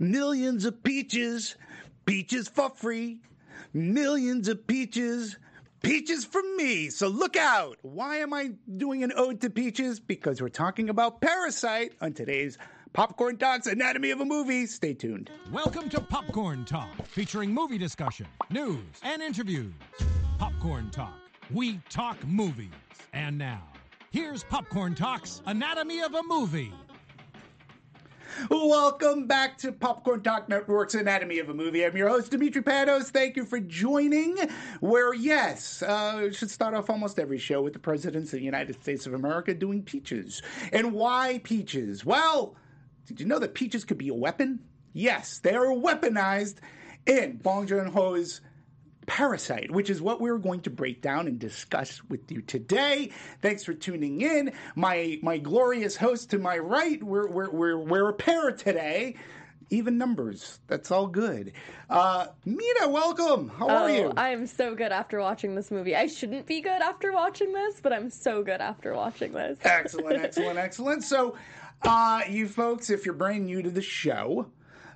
Millions of peaches, peaches for free. Millions of peaches, peaches for me. So look out. Why am I doing an ode to peaches? Because we're talking about Parasite on today's Popcorn Talks Anatomy of a Movie. Stay tuned. Welcome to Popcorn Talk, featuring movie discussion, news, and interviews. Popcorn Talk. We talk movies. And now, here's Popcorn Talks Anatomy of a Movie. Welcome back to Popcorn Talk Network's Anatomy of a Movie. I'm your host, Dimitri Panos. Thank you for joining. Where, yes, uh, we should start off almost every show with the presidents of the United States of America doing peaches. And why peaches? Well, did you know that peaches could be a weapon? Yes, they are weaponized in Bong Joon Ho's Parasite, which is what we're going to break down and discuss with you today. Thanks for tuning in. My my glorious host to my right, we're we're we're, we're a pair today. Even numbers. That's all good. Uh, Mina, welcome. How oh, are you? I am so good after watching this movie. I shouldn't be good after watching this, but I'm so good after watching this. excellent, excellent, excellent. So, uh, you folks, if you're brand new to the show,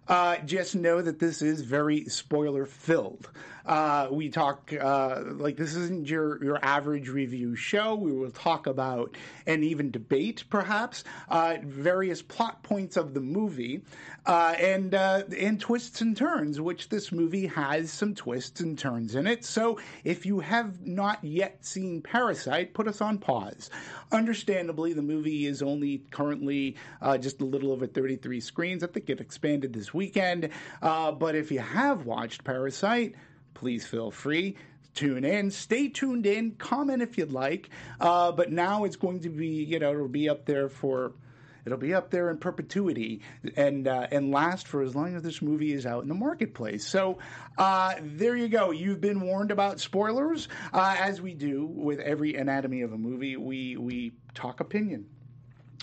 uh, just know that this is very spoiler filled. Uh, we talk uh, like this isn't your your average review show. We will talk about and even debate perhaps uh, various plot points of the movie uh, and uh, and twists and turns, which this movie has some twists and turns in it. So if you have not yet seen Parasite, put us on pause. Understandably, the movie is only currently just a little over 33 screens. I think it expanded this weekend. but if you have watched Parasite, please feel free tune in. Stay tuned in. Comment if you'd like. Uh, but now it's going to be, you know, it'll be up there for. It'll be up there in perpetuity and uh, and last for as long as this movie is out in the marketplace. So uh, there you go. You've been warned about spoilers, uh, as we do with every anatomy of a movie. We we talk opinion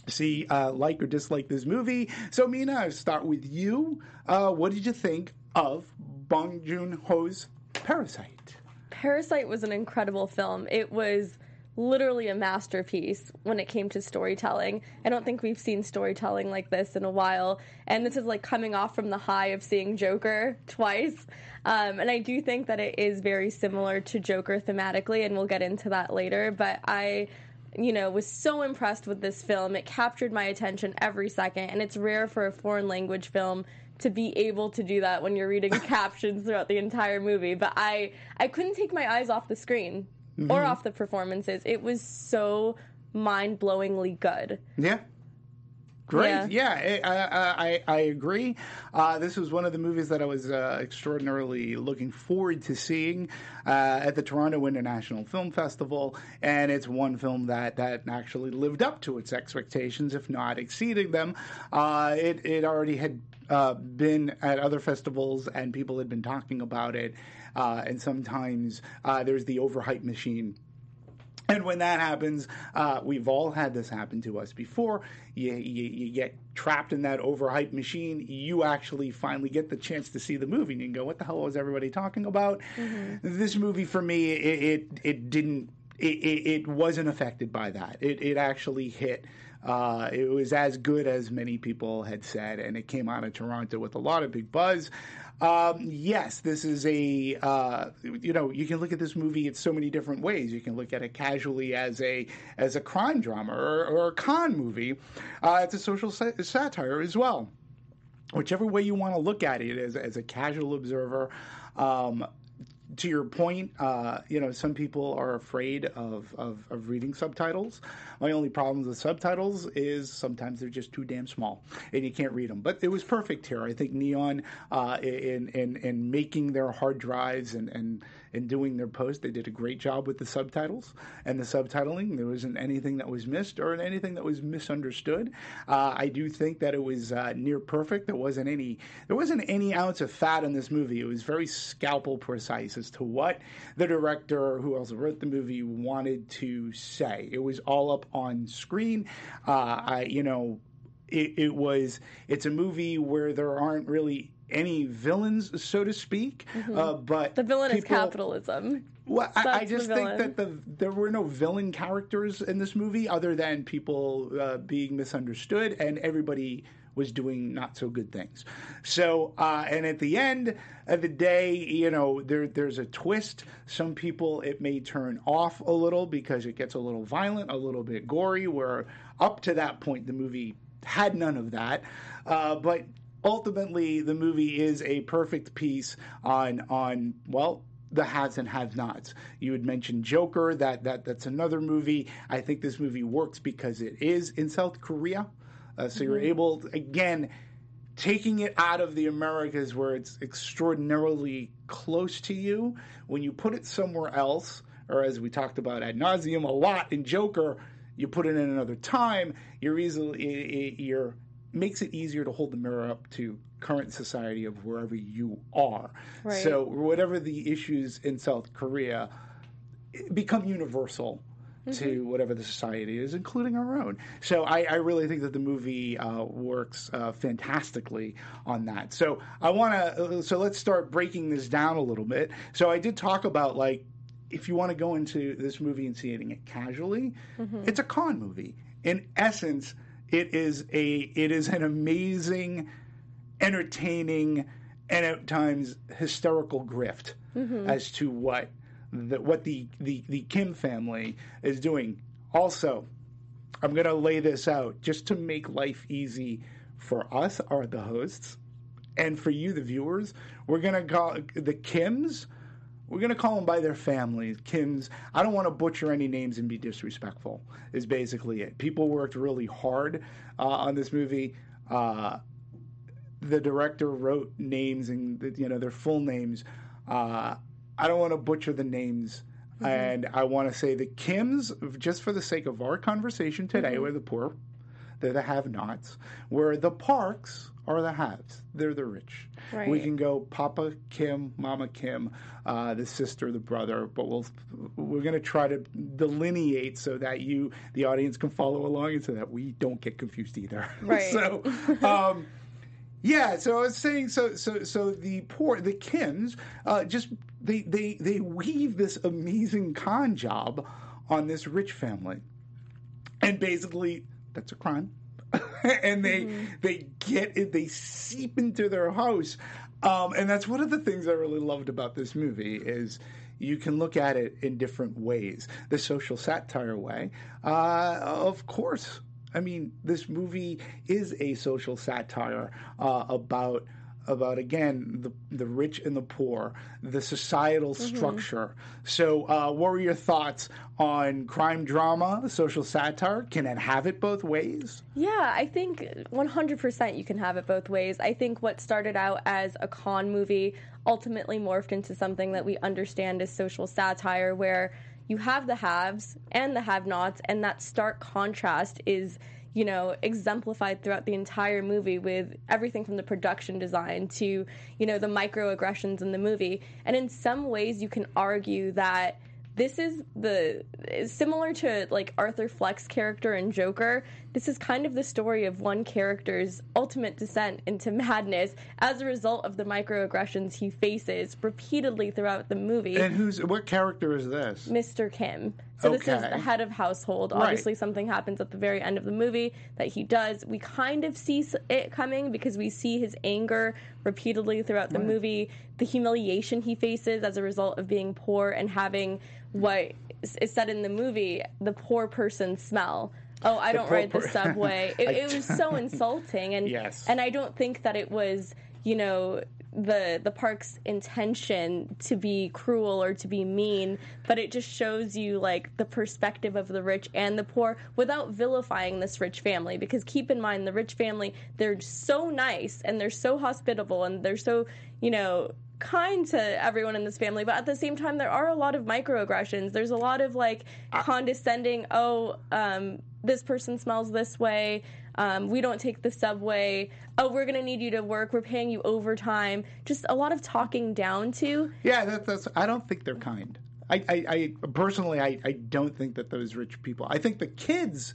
see uh, like or dislike this movie. So Mina, I'll start with you. Uh, what did you think of Bong Joon Ho's Parasite. Parasite was an incredible film. It was literally a masterpiece when it came to storytelling. I don't think we've seen storytelling like this in a while. And this is like coming off from the high of seeing Joker twice. Um, and I do think that it is very similar to Joker thematically, and we'll get into that later. But I you know, was so impressed with this film. It captured my attention every second, and it's rare for a foreign language film to be able to do that when you're reading captions throughout the entire movie. But I I couldn't take my eyes off the screen mm-hmm. or off the performances. It was so mind blowingly good. Yeah. Great. Yeah, yeah I, I, I, agree. Uh, this was one of the movies that I was uh, extraordinarily looking forward to seeing uh, at the Toronto International Film Festival, and it's one film that, that actually lived up to its expectations, if not exceeding them. Uh, it, it already had uh, been at other festivals and people had been talking about it. Uh, and sometimes uh, there's the overhype machine. And when that happens, uh, we've all had this happen to us before. You, you, you, get trapped in that overhype machine. You actually finally get the chance to see the movie, and you can go, "What the hell was everybody talking about?" Mm-hmm. This movie, for me, it it, it didn't. It, it, it wasn't affected by that. It it actually hit uh, it was as good as many people had said, and it came out of Toronto with a lot of big buzz. Um, yes, this is a uh, you know you can look at this movie in so many different ways. You can look at it casually as a as a crime drama or, or a con movie. Uh, it's a social satire as well. Whichever way you want to look at it, as, as a casual observer, um, to your point, uh, you know, some people are afraid of, of, of, reading subtitles. My only problem with subtitles is sometimes they're just too damn small and you can't read them. But it was perfect here. I think Neon, uh, in, in, in making their hard drives and, and in doing their post. They did a great job with the subtitles and the subtitling. There wasn't anything that was missed or anything that was misunderstood. Uh, I do think that it was uh, near perfect. There wasn't any there wasn't any ounce of fat in this movie. It was very scalpel precise as to what the director, who also wrote the movie, wanted to say. It was all up on screen. Uh, I, you know, it, it, was it's a movie where there aren't really any villains, so to speak. Mm-hmm. Uh, but the villain people, is capitalism. Well, I, I, just think that the there were no villain characters in this movie other than people uh, being misunderstood, and everybody was doing not so good things. So, uh, and at the end of the day, you know, there there's a twist. Some people it may turn off a little because it gets a little violent, a little bit gory. Where up to that point, the movie had none of that. Uh, but ultimately, the movie is a perfect piece on on well the haves and have nots. You had mentioned Joker. That that that's another movie. I think this movie works because it is in South Korea, uh, so mm-hmm. you're able again taking it out of the Americas where it's extraordinarily close to you. When you put it somewhere else, or as we talked about ad nauseum a lot in Joker, you put it in another time. You're easily you're makes it easier to hold the mirror up to current society of wherever you are. Right. So whatever the issues in South Korea become universal mm-hmm. to whatever the society is, including our own. So I, I really think that the movie uh, works uh, fantastically on that. So I want to. Uh, so let's start breaking this down a little bit. So I did talk about like if you want to go into this movie and seeing it casually, mm-hmm. it's a con movie. In essence, it is a it is an amazing entertaining and at times hysterical grift mm-hmm. as to what the, what the, the, the Kim family is doing. Also, I'm going to lay this out just to make life easy for us, are the hosts, and for you, the viewers. We're going to call the Kims. We're going to call them by their families. Kims. I don't want to butcher any names and be disrespectful. Is basically it. People worked really hard uh, on this movie. Uh, the director wrote names and you know their full names. Uh, I don't want to butcher the names, mm-hmm. and I want to say the Kims, just for the sake of our conversation today, mm-hmm. we're the poor, they're the have-nots. Where the Parks are the haves, they're the rich. Right. We can go Papa Kim, Mama Kim, uh, the sister, the brother, but we'll we're going to try to delineate so that you, the audience, can follow along, and so that we don't get confused either. Right. so. Um, yeah, so I was saying, so so so the poor the Kims uh, just they they they weave this amazing con job on this rich family, and basically that's a crime, and they mm-hmm. they get it they seep into their house, um, and that's one of the things I really loved about this movie is you can look at it in different ways. The social satire way, uh, of course, I mean, this movie is a social satire uh, about about again the the rich and the poor, the societal mm-hmm. structure. So, uh, what were your thoughts on crime drama, social satire? Can it have it both ways? Yeah, I think 100% you can have it both ways. I think what started out as a con movie ultimately morphed into something that we understand as social satire, where you have the haves and the have nots, and that stark contrast is you know, exemplified throughout the entire movie with everything from the production design to, you know, the microaggressions in the movie. And in some ways, you can argue that this is the similar to like Arthur Fleck's character in Joker. This is kind of the story of one character's ultimate descent into madness as a result of the microaggressions he faces repeatedly throughout the movie. And who's what character is this? Mr. Kim. So okay. this is the head of household. Right. Obviously, something happens at the very end of the movie that he does. We kind of see it coming because we see his anger repeatedly throughout the right. movie, the humiliation he faces as a result of being poor and having what is said in the movie, the poor person smell. Oh, I don't ride the subway. It, it was so insulting, and yes. and I don't think that it was you know the the park's intention to be cruel or to be mean, but it just shows you like the perspective of the rich and the poor without vilifying this rich family. Because keep in mind, the rich family they're so nice and they're so hospitable and they're so you know kind to everyone in this family, but at the same time, there are a lot of microaggressions. There's a lot of like condescending, oh, um, this person smells this way. Um, we don't take the subway. Oh, we're going to need you to work. We're paying you overtime. Just a lot of talking down to. Yeah, that, that's. I don't think they're kind. I, I, I personally, I, I don't think that those rich people. I think the kids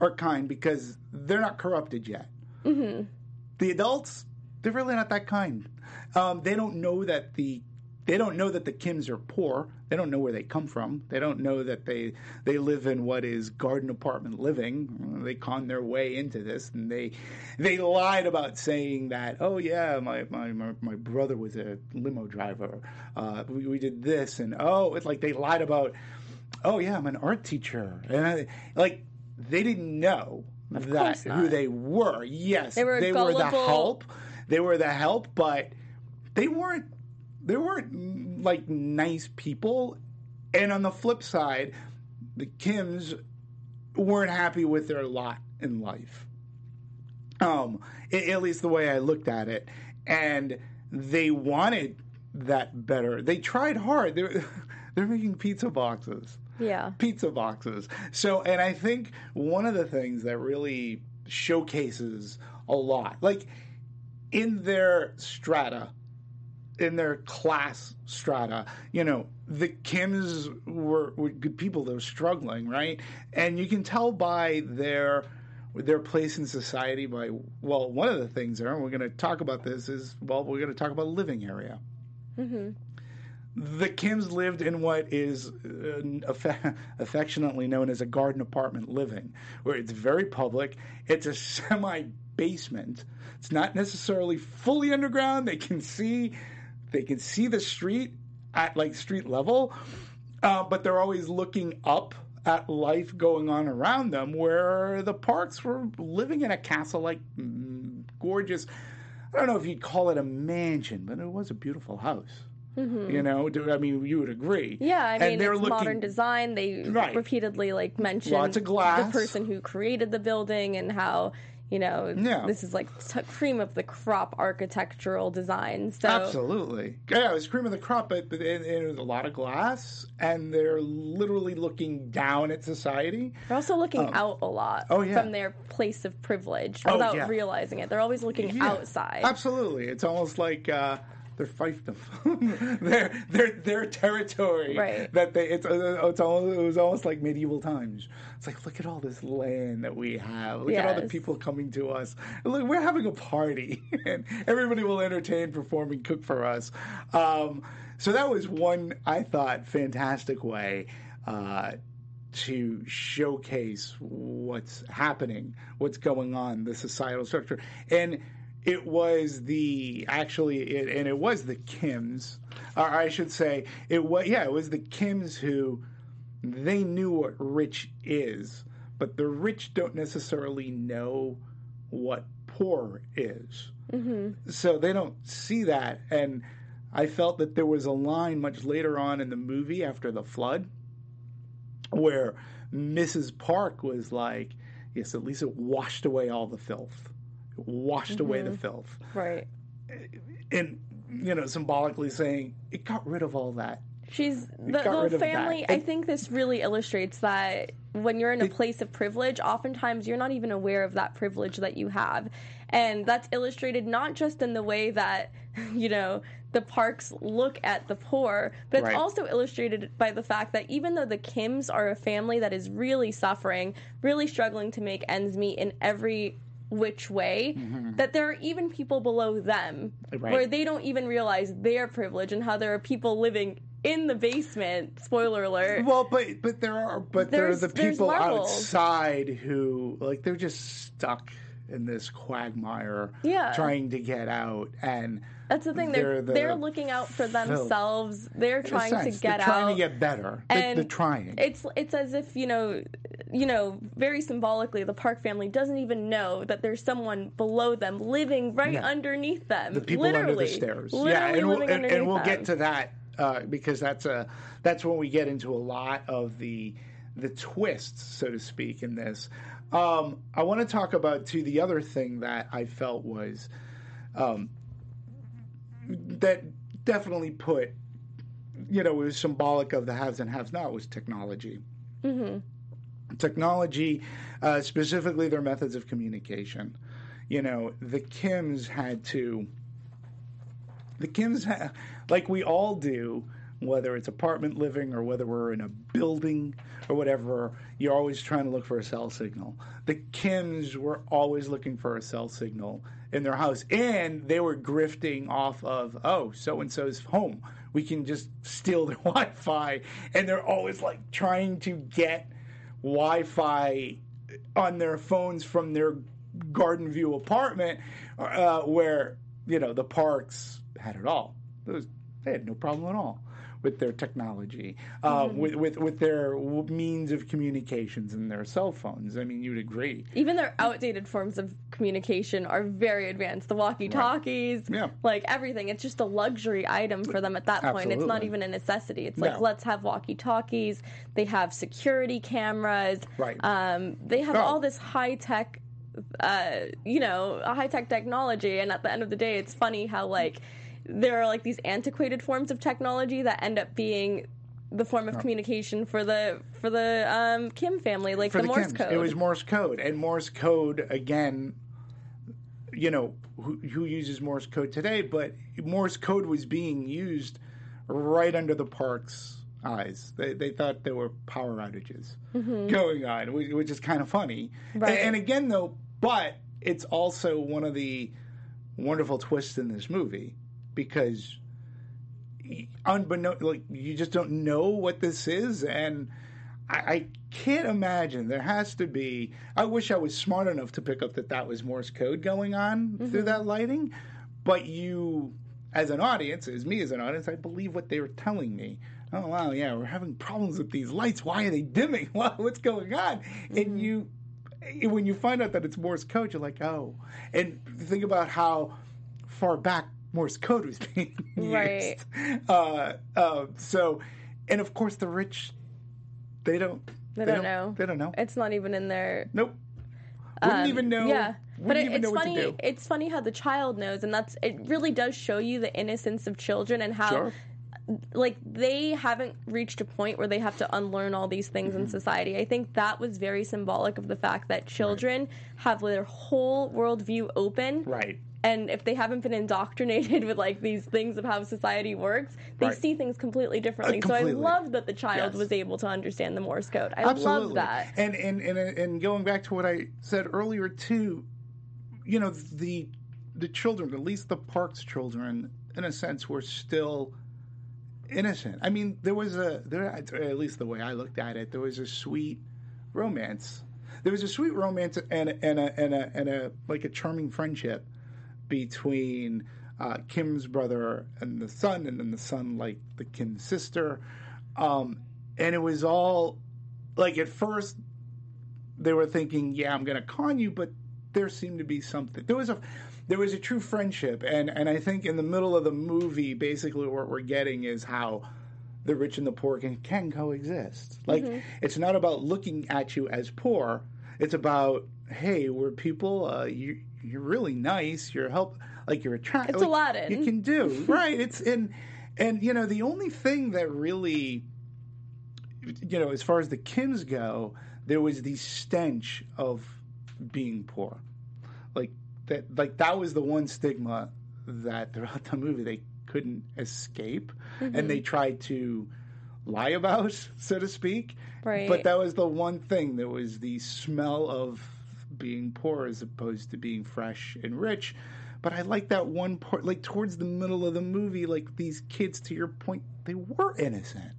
are kind because they're not corrupted yet. Mm-hmm. The adults, they're really not that kind. Um, they don't know that the they don't know that the Kims are poor. They don't know where they come from. They don't know that they they live in what is garden apartment living. They con their way into this, and they they lied about saying that. Oh yeah, my my my, my brother was a limo driver. Uh, we, we did this, and oh, it's like they lied about. Oh yeah, I'm an art teacher, and I, like they didn't know Of that who they were. Yes, They were the help. They were the help, but they weren't. They weren't like nice people. And on the flip side, the Kims weren't happy with their lot in life. Um, at least the way I looked at it, and they wanted that better. They tried hard. They're they're making pizza boxes Yeah. pizza boxes. So, and I think one of the things that really showcases a lot, like in their strata, in their class strata, you know, the Kims were, were good people that were struggling, right? And you can tell by their their place in society by well, one of the things there, and we're going to talk about this is well, we're going to talk about living area the Kims lived in what is uh, affectionately known as a garden apartment living, where it's very public. It's a semi basement. It's not necessarily fully underground. They can see, they can see the street at like street level, uh, but they're always looking up at life going on around them. Where the Parks were living in a castle-like, mm, gorgeous. I don't know if you'd call it a mansion, but it was a beautiful house. You know, do- I mean, you would agree. Mm-hmm. Yeah, I And mean, they're it's looking- modern design. They Right. repeatedly like mention Lots of glass. the person who created the building and how you know Yeah. this is like t- cream of the crop architectural design. So Absolutely. Yeah, it was cream of the crop, but, but it, it was a lot of glass, and they're literally looking down at society. they're also looking out a lot Oh, yeah. from their place of privilege Oh, without yeah. realizing it. They're always looking outside. Absolutely. It's almost like uh, they're fiefdom. their their their territory. Right. That they it's it's almost, it was almost like medieval times. It's like look at all this land that we have. Look at all the people coming to us. Look, we're having a party, and everybody will entertain, perform, and cook for us. Um, so that was one I thought fantastic way. Uh, to showcase what's happening, what's going on, the societal structure. And it was the actually, it, and it was the Kims, or I should say, it was yeah, it was the Kims who they knew what rich is, but the rich don't necessarily know what poor is. Mm-hmm. So they don't see that, and I felt that there was a line much later on in the movie after the flood where Mrs. Park was like, yes, at least it washed away all the filth. Washed away the mm-hmm. filth. right. And, you know, symbolically saying it got rid of all that. She's the, the family. I think this really illustrates that when you're in a place of privilege, oftentimes you're not even aware of that privilege that you have, and that's illustrated not just in the way that you know the parks look at the poor, but it's Right. also illustrated by the fact that even though the Kims are a family that is really suffering, really struggling to make ends meet in every which way, that there are even people below them Mm-hmm. Right. where they don't even realize their privilege and how there are people living in the basement. Spoiler alert. Well, but but there are but there are the people outside who like they're just stuck in this quagmire, Yeah. trying to get out, and That's the thing. They're They're they're, looking out for themselves. They're trying to sense, get they're trying out. to get better. And they're trying. It's it's as if you know, you know, very symbolically, the Park family doesn't even know that there's someone below them living right No. underneath them. the people literally, under the stairs. Literally yeah, and we'll, and, and we'll get to that uh, because that's a that's when we get into a lot of the the twists, so to speak, in this. Um, I want to talk about too the other thing that I felt was um, that definitely put you know it was symbolic of the haves and haves not was technology. Technology, uh, specifically their methods of communication. You know, the Kims had to the Kims, ha- like we all do, whether it's apartment living or whether we're in a building or whatever, you're always trying to look for a cell signal. The Kims were always looking for a cell signal in their house, and they were grifting off of, oh, so and so's home. We can just steal their Wi Fi. And they're always like trying to get Wi Fi on their phones from their Garden View apartment uh, where, you know, the parks had it all. Was, they had no problem at all with their technology, uh, mm-hmm. with, with with their means of communications and their cell phones. I mean, you'd agree. Even their outdated forms of communication are very advanced. The walkie-talkies, right. yeah. like everything. It's just a luxury item for them at that Absolutely. point. It's not even a necessity. It's like no. let's have walkie-talkies. They have security cameras. Right. Um, they have oh. all this high tech. Uh, you know, high tech technology, and at the end of the day, it's funny how like there are like these antiquated forms of technology that end up being the form of communication for the for the um, Kim family, like the, the, Morse Kims. code. It was Morse code, and Morse code again. You know who, who, uses Morse code today, but Morse code was being used right under the park's eyes. They, they thought there were power outages mm-hmm. going on, which, which, is kind of funny. Right. And, and again, though, but it's also one of the wonderful twists in this movie because unbeknown, like you just don't know what this is, and I, I, can't imagine. There has to be. I wish I was smart enough to pick up that that was Morse code going on mm-hmm. through that lighting, but you, as an audience, as me as an audience, I believe what they were telling me. Oh wow, yeah, we're having problems with these lights. Why are they dimming? What's going on? Mm-hmm. And you, when you find out that it's Morse code, you're like, oh. And think about how far back Morse code was being used. Right. Uh, uh, so, and of course, the rich, they don't. They, they don't, don't, know. They don't know. It's not even in their. Nope. Wouldn't um, even know. Yeah, but it, it's funny. It's funny how the child knows, and that's it. Really does show you the innocence of children and how. Sure. Like they haven't reached a point where they have to unlearn all these things mm-hmm. in society. I think that was very symbolic of the fact that children right. have their whole worldview open, right? And if they haven't been indoctrinated with like these things of how society works, they right. see things completely differently. Uh, completely. So I love that the child yes. was able to understand the Morse code. I Absolutely. love that. And, and and and going back to what I said earlier too, you know the the children, at least the Parks children, in a sense, were still innocent. I mean, there was a there at least the way I looked at it, there was a sweet romance. There was a sweet romance and and a and a and a like a charming friendship between uh, Kim's brother and the son, and then the son like the Kim's sister, um, and it was all like at first they were thinking, "Yeah, I'm going to con you," but there seemed to be something. There was a there was a true friendship, and and I think in the middle of the movie, basically what we're getting is how the rich and the poor can, can coexist. Like mm-hmm. it's not about looking at you as poor; it's about hey, we're people. Uh, you you're really nice. You're help like you're attractive. It's like, Aladdin. You can do right. It's and and you know the only thing that really you know as far as the Kims go, there was the stench of being poor, like that. Like that was the one stigma that throughout the movie they couldn't escape, mm-hmm. and they tried to lie about, so to speak. Right. But that was the one thing. There was the smell of being poor as opposed to being fresh and rich. But I like that one part, like towards the middle of the movie, like these kids, to your point, they were innocent.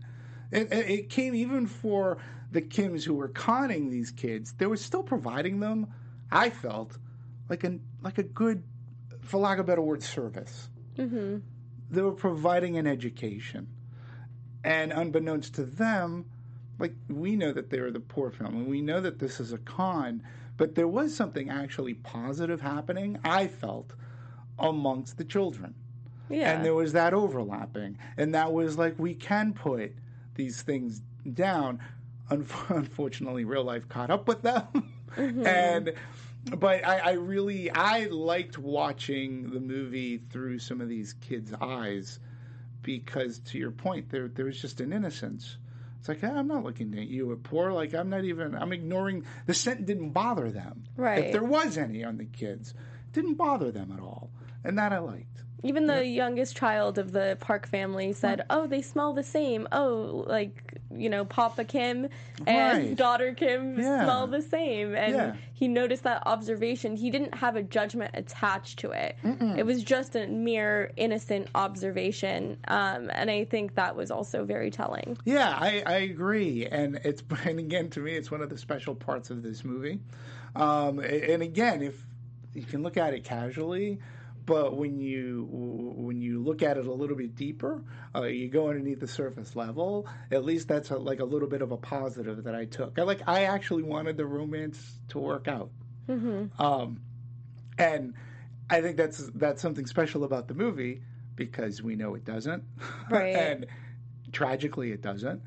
And, it came even for the Kims who were conning these kids. They were still providing them, I felt, like a like a good, for lack of a better word, service. Mm-hmm. They were providing an education, and unbeknownst to them, like we know that they were the poor family. We know that this is a con, but there was something actually positive happening, I felt, amongst the children. Yeah. And there was that overlapping. And that was like, we can put these things down. Unfortunately, real life caught up with them. Mm-hmm. and but I, I, really I liked watching the movie through some of these kids' eyes because to your point, there there was just an innocence it's like, I'm not looking at you at poor. Like, I'm not even, I'm ignoring, the scent didn't bother them. Right. If there was any on the kids, didn't bother them at all. And that I liked. Even the youngest child of the Park family said, "Oh, they smell the same. Oh, like you know, Papa Kim and Right. daughter Kim Yeah. smell the same." And Yeah. he noticed that observation. He didn't have a judgment attached to it. It was just a mere innocent observation, um, and I think that was also very telling. Yeah, I, I agree, and it's and again to me, it's one of the special parts of this movie. Um, and again, if you can look at it casually, but when you when you look at it a little bit deeper, uh, you go underneath the surface level. At least that's a, like a little bit of a positive that I took. I like I actually wanted the romance to work out, um, and I think that's that's something special about the movie because we know it doesn't, Right. and tragically it doesn't.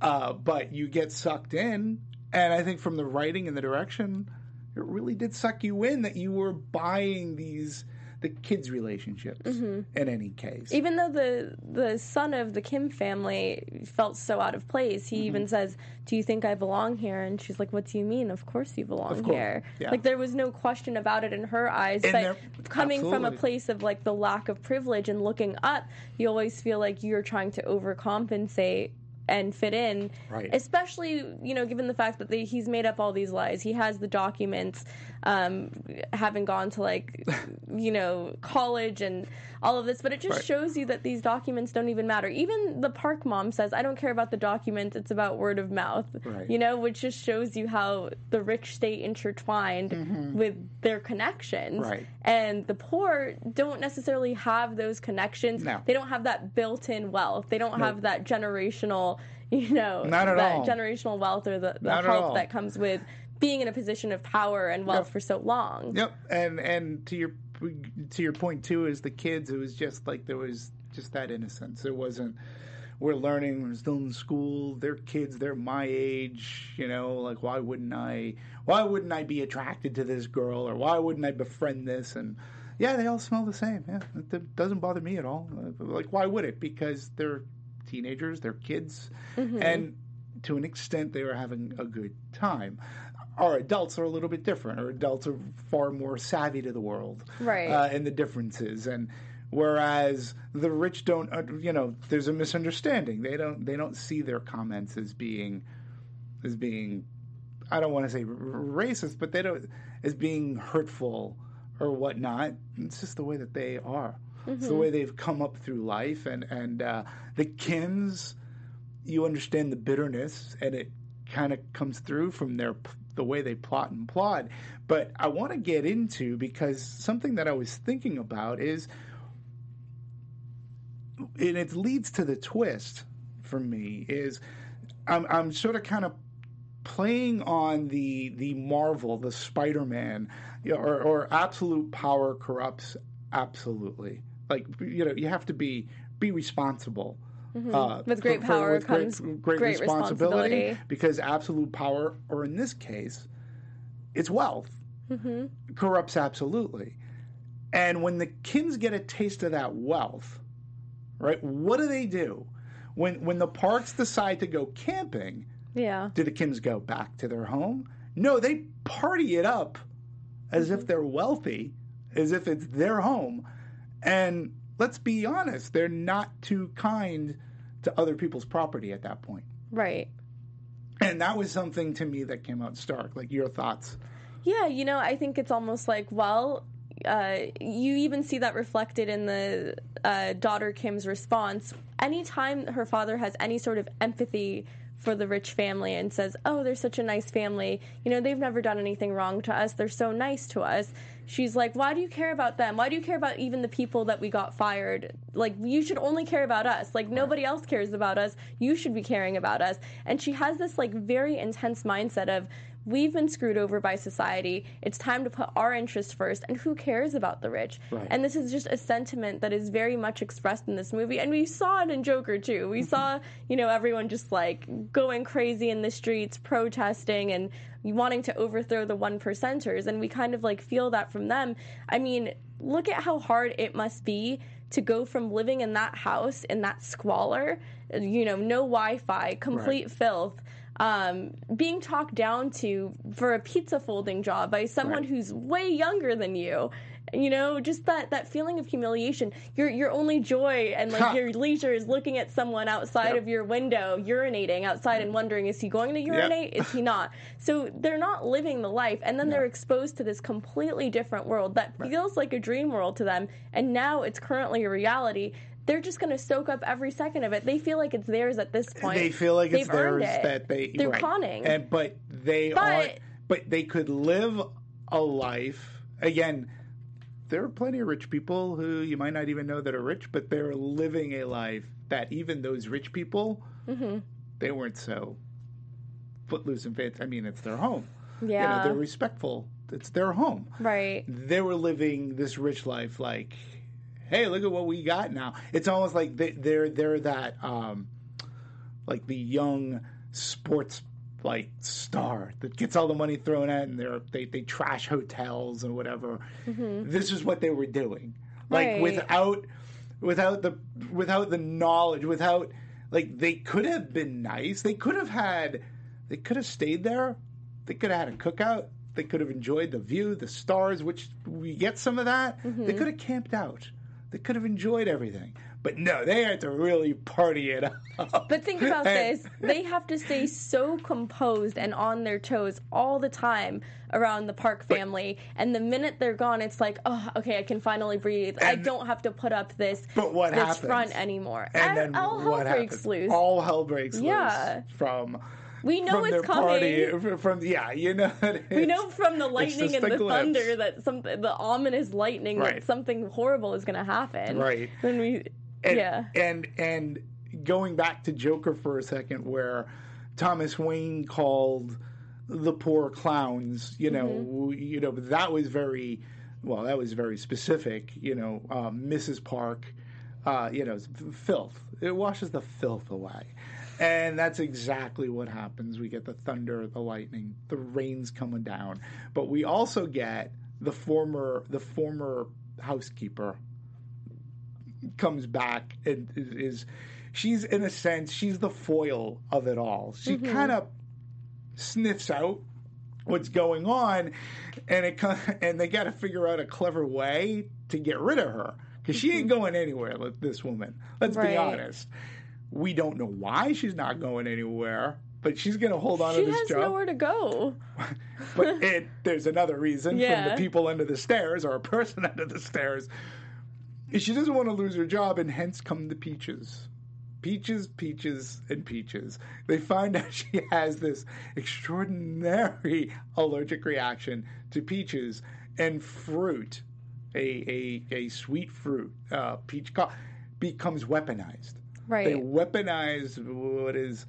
Uh, but you get sucked in, and I think from the writing and the direction, it really did suck you in that you were buying these the kids' relationships in any case. Even though the the son of the Kim family felt so out of place, he Mm-hmm. even says, "Do you think I belong here?" And she's like, "What do you mean? Of course you belong course, here." yeah. Like there was no question about it in her eyes. And but coming from a place of like the lack of privilege and looking up, you always feel like you're trying to overcompensate and fit in Right. especially you know given the fact that they, he's made up all these lies he has the documents um, having gone to like you know college and all of this but it just Right. shows you that these documents don't even matter even the park mom says i don't care about the document it's about word of mouth Right. you know which just shows you how the rich stay intertwined with their connections Mm-hmm. Right. and the poor don't necessarily have those connections No. they don't have that built-in wealth they don't have that generational you know Not at that all. generational wealth or the, the health that comes with being in a position of power and wealth Yep. for so long Yep, and and to your to your point too is the kids. It was just like there was just that innocence. It wasn't. We're learning. We're still in school. They're kids. They're my age. You know, like why wouldn't I? Why wouldn't I be attracted to this girl, or why wouldn't I befriend this? And yeah, they all smell the same. Yeah, it doesn't bother me at all. Like why would it? Because they're teenagers. They're kids, mm-hmm. and to an extent, they were having a good time. Our adults are a little bit different. Our adults are far more savvy to the world, Right. Uh, and the differences, and whereas the rich don't, uh, you know, there's a misunderstanding. They don't, they don't see their comments as being, as being, I don't want to say r- racist, but they don't as being hurtful or whatnot. It's just the way that they are. It's the way they've come up through life, and and uh, the Kims. you understand the bitterness and it kind of comes through from their the way they plot and plot but i want to get into because something that i was thinking about is and it leads to the twist for me is i'm, I'm sort of kind of playing on the the marvel the spider-man you know, or, or absolute power corrupts absolutely. Like you know you have to be be responsible uh, Mm-hmm. With great for- power with comes great, great responsibility, responsibility. because absolute power, or in this case, it's wealth, Mm-hmm. corrupts absolutely. And when the Kims get a taste of that wealth, right? What do they do? When when the Parks decide to go camping, yeah do the Kims go back to their home? No, they party it up as if they're wealthy, as if it's their home. And let's be honest, they're not too kind to other people's property at that point. right And that was something to me that came out stark. Like your thoughts. Yeah, you know, I think it's almost like, well, uh, you even see that reflected in the uh, daughter Kim's response. Anytime her father has any sort of empathy for the rich family and says, oh, they're such a nice family, you know, they've never done anything wrong to us, they're so nice to us. She's like, why do you care about them? Why do you care about even the people that we got fired? Like, you should only care about us. Like, nobody else cares about us. You should be caring about us. And she has this, like, very intense mindset of, we've been screwed over by society. It's time to put our interests first, and who cares about the rich? Right. And this is just a sentiment that is very much expressed in this movie, and we saw it in Joker too. We mm-hmm. saw, you know, everyone just like going crazy in the streets, protesting and wanting to overthrow the one percenters, and we kind of like feel that from them. I mean, look at how hard it must be to go from living in that house in that squalor, you know, no Wi-Fi, complete filth um, being talked down to for a pizza folding job by someone Right. who's way younger than you. You know, just that that feeling of humiliation. Your your only joy and like your leisure is looking at someone outside yep. of your window urinating outside and wondering is he going to urinate? Yep. Is he not? So they're not living the life, and then they're exposed to this completely different world that feels like a dream world to them, and now it's currently a reality they're just going to soak up every second of it. They feel like it's theirs at this point. They feel like it's theirs it. that they they're right. conning. And but they but, are but they could live a life again. There are plenty of rich people who you might not even know that are rich, but they're living a life that even those rich people, mm-hmm. they weren't so footloose and fancy. I mean, it's their home. Yeah, you know, they're respectful. It's their home. Right. They were living this rich life like hey, look at what we got now. It's almost like they, they're they're that um, like the young sports like star that gets all the money thrown at and they're they, they trash hotels and whatever. Mm-hmm. This is what they were doing. Like right. without without the without the knowledge, without like they could have been nice. They could have had they could have stayed there. They could have had a cookout. They could have enjoyed the view, the stars, which we get some of that. Mm-hmm. They could have camped out. They could have enjoyed everything. But no, they had to really party it up. But think about this. They have to stay so composed and on their toes all the time around the Park family. But, and the minute they're gone, it's like, oh, okay, I can finally breathe. I don't have to put up this, but what this happens? front anymore. And, and then all hell breaks happens? loose. All hell breaks yeah. loose from we know it's coming. Party, from yeah, you know. We know from the lightning and the glimpse. thunder that some the ominous lightning right. that something horrible is going to happen. Right. When we and, yeah. And and going back to Joker for a second, where Thomas Wayne called the poor clowns, you know, mm-hmm. you know, that was very well, that was very specific, you know, um, Mrs. Park, uh, you know, filth. It washes the filth away. And that's exactly what happens. We get the thunder, the lightning, the rain's coming down. But we also get the former the former housekeeper comes back and is, is she's in a sense she's the foil of it all. She mm-hmm. kind of sniffs out what's going on and it and they got to figure out a clever way to get rid of her because she ain't mm-hmm. going anywhere with this woman. Let's right. be honest. We don't know why she's not going anywhere, but she's going to hold on she to this job. She has nowhere to go. but it, there's another reason yeah. from the people under the stairs or a person under the stairs. She doesn't want to lose her job, and hence come the peaches. Peaches, peaches, and peaches. They find out she has this extraordinary allergic reaction to peaches and fruit, a, a, a sweet fruit, uh, peach, co- becomes weaponized Right. They weaponize what is,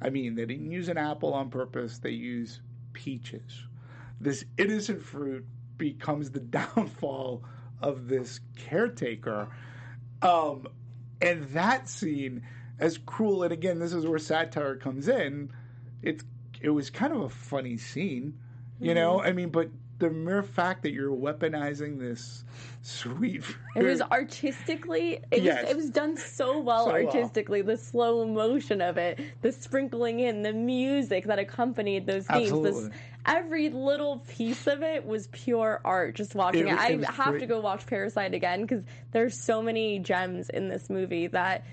I mean, they didn't use an apple on purpose, they use peaches. This innocent fruit becomes the downfall of this caretaker. Um, and that scene, as cruel, and again, this is where satire comes in, it's it was kind of a funny scene, you mm-hmm. know. I mean, but the mere fact that you're weaponizing this sweet fruit. It was artistically it yes. was it was done so well so artistically. Well. The slow motion of it, the sprinkling in, the music that accompanied those themes. This, every little piece of it was pure art just watching it. it. I have great. to go watch Parasite again because there's so many gems in this movie that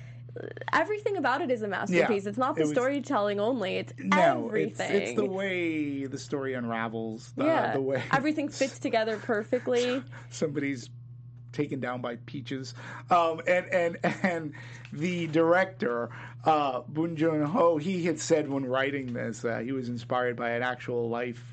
everything about it is a masterpiece. Yeah, it's not the it was, storytelling only; it's no, everything. It's, it's, the way the story unravels. The, yeah, the way everything fits together perfectly. Somebody's taken down by peaches, um, and and and the director uh, Bong Joon Ho he had said when writing this uh, he was inspired by an actual life